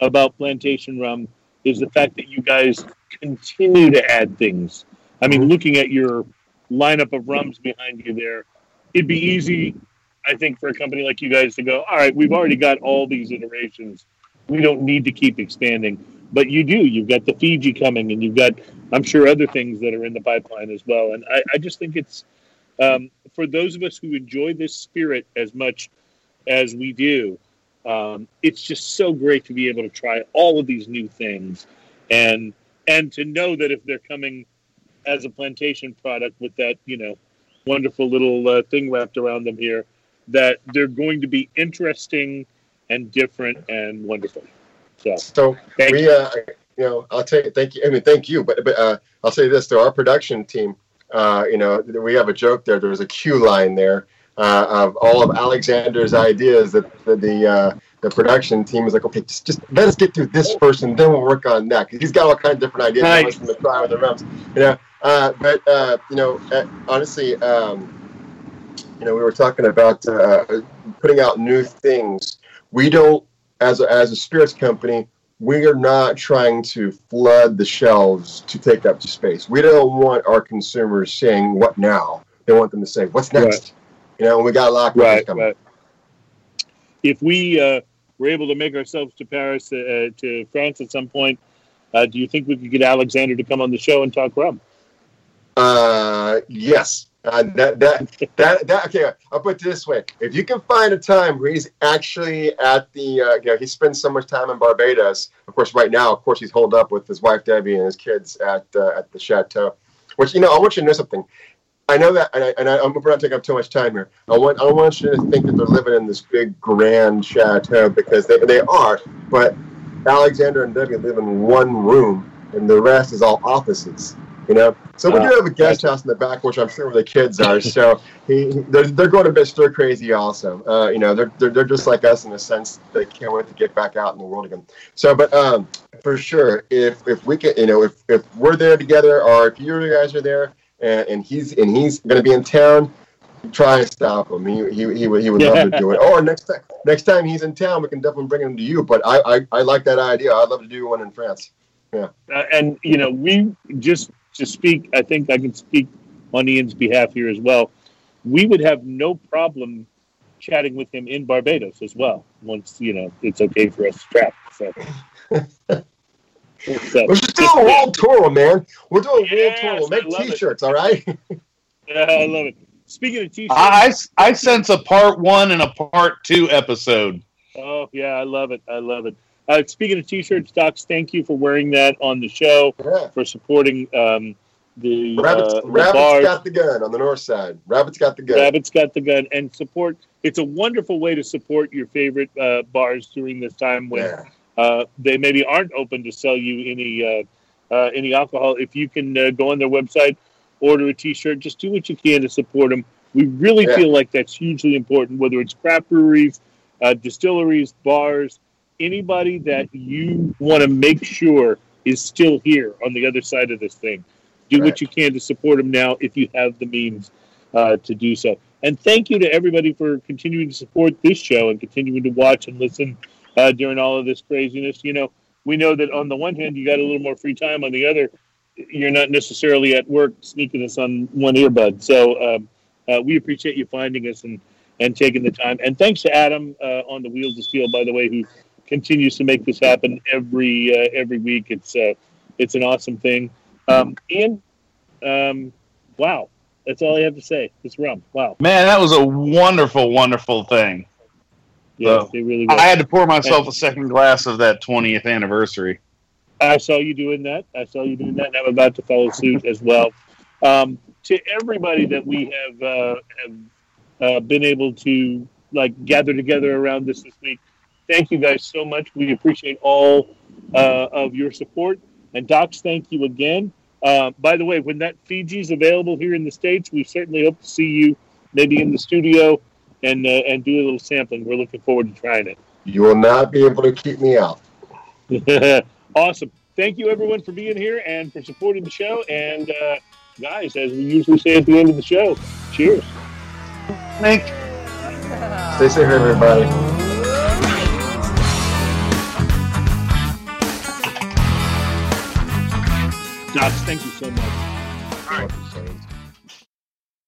about Plantation Rum is the fact that you guys continue to add things. I mean, looking at your lineup of rums behind you there, it'd be easy, I think, for a company like you guys to go, all right, we've already got all these iterations. We don't need to keep expanding. But you do. You've got the Fiji coming, and you've got, I'm sure, other things that are in the pipeline as well. And I, I just think it's, um, for those of us who enjoy this spirit as much as we do, um, it's just so great to be able to try all of these new things and and to know that if they're coming as a plantation product with that you know wonderful little uh, thing wrapped around them here that they're going to be interesting and different and wonderful so So thank we, you. uh, you know, I'll tell you, thank you. I mean, thank you, but but uh, I'll say this to our production team. Uh, you know, we have a joke there. There's a cue line there uh, of all of Alexander's ideas that the the, uh, the production team is like, okay, just just let us get through this first, and then we'll work on that because he's got all kinds of different ideas. Nice. He wants them to with the rums, you know. Uh, but uh, you know, uh, honestly, um, you know, we were talking about uh, putting out new things. We don't, as a, as a spirits company, we are not trying to flood the shelves to take up space. We don't want our consumers saying what now. They want them to say what's next. Right. You know, we got a lot of right, coming. right. if we uh, were able to make ourselves to paris uh, to france at some point uh, do you think we could get alexander to come on the show and talk rum Uh, yes. Uh, that that that that okay. I'll put it this way: if you can find a time where he's actually at the, uh, you know, he spends so much time in Barbados. Of course, right now, of course, he's holed up with his wife Debbie and his kids at uh, at the chateau. Which you know, I want you to know something. I know that, and I, and I, I'm not taking up too much time here. I want I want you to think that they're living in this big grand chateau because they they are, but Alexander and Debbie live in one room, and the rest is all offices. You know, so we do have a guest house in the back, which I'm sure where the kids are. So he, he- they're, they're going a bit stir crazy, also. Uh, you know, they're, they're they're just like us in a sense. They can't wait to get back out in the world again. So, but um, for sure, if if we can, you know, if if we're there together, or if you guys are there, and, and he's and he's going to be in town, try and stop him. He he he would, he would love to do it. Or next time next time he's in town, we can definitely bring him to you. But I I, I like that idea. I'd love to do one in France. uh, and you know, we just to speak. I think I can speak on Ian's behalf here as well. We would have no problem chatting with him in Barbados as well. Once you know it's okay for us to travel. So. so We're just doing a world tour, man. We're doing a world tour. We'll make. T-shirts, all right? Yeah, I love it. Speaking of t-shirts, I, I sense a part one and a part two episode. oh yeah, I love it. I love it. Uh, speaking of t-shirts, Docs, thank you for wearing that on the show Yeah. for supporting um, the, Rabbit's, uh, the Rabbit's bars. got the gun on the north side. Rabbit's got the gun. Rabbit's got the gun and support. It's a wonderful way to support your favorite uh, bars during this time when Yeah. uh, they maybe aren't open to sell you any uh, uh, any alcohol. If you can uh, go on their website, order a T-shirt, just do what you can to support them. We really Yeah. feel like that's hugely important. Whether it's craft breweries, uh, distilleries, bars, anybody that you want to make sure is still here on the other side of this thing, do Right. what you can to support them now if you have the means uh, to do so. And thank you to everybody for continuing to support this show and continuing to watch and listen uh, during all of this craziness. You know, we know that on the one hand, you got a little more free time. On the other, you're not necessarily at work sneaking us on one earbud. So um, uh, we appreciate you finding us and, and taking the time. And thanks to Adam uh, on the Wheels of Steel, by the way, who continues to make this happen every uh, every week. It's uh, it's an awesome thing. Um, Ian, um, wow, that's all I have to say. It's rum. Wow, Man, that was a wonderful, wonderful thing. yeah, So, they really. Was. I had to pour myself a second glass of that 20th anniversary. I saw you doing that. I saw you doing that, and I'm about to follow suit as well. Um, to everybody that we have uh, have uh, been able to like gather together around this this week, thank you guys so much. We appreciate all uh, of your support. And Docs, thank you again. Uh, by the way, when that Fiji's available here in the states, we certainly hope to see you maybe in the studio and uh, and do a little sampling. We're looking forward to trying it. You will not be able to keep me out. awesome. Thank you, everyone, for being here and for supporting the show. And uh, guys, as we usually say at the end of the show, cheers. Thank Stay safe, everybody. Docs, thank you so much. Welcome, Saints.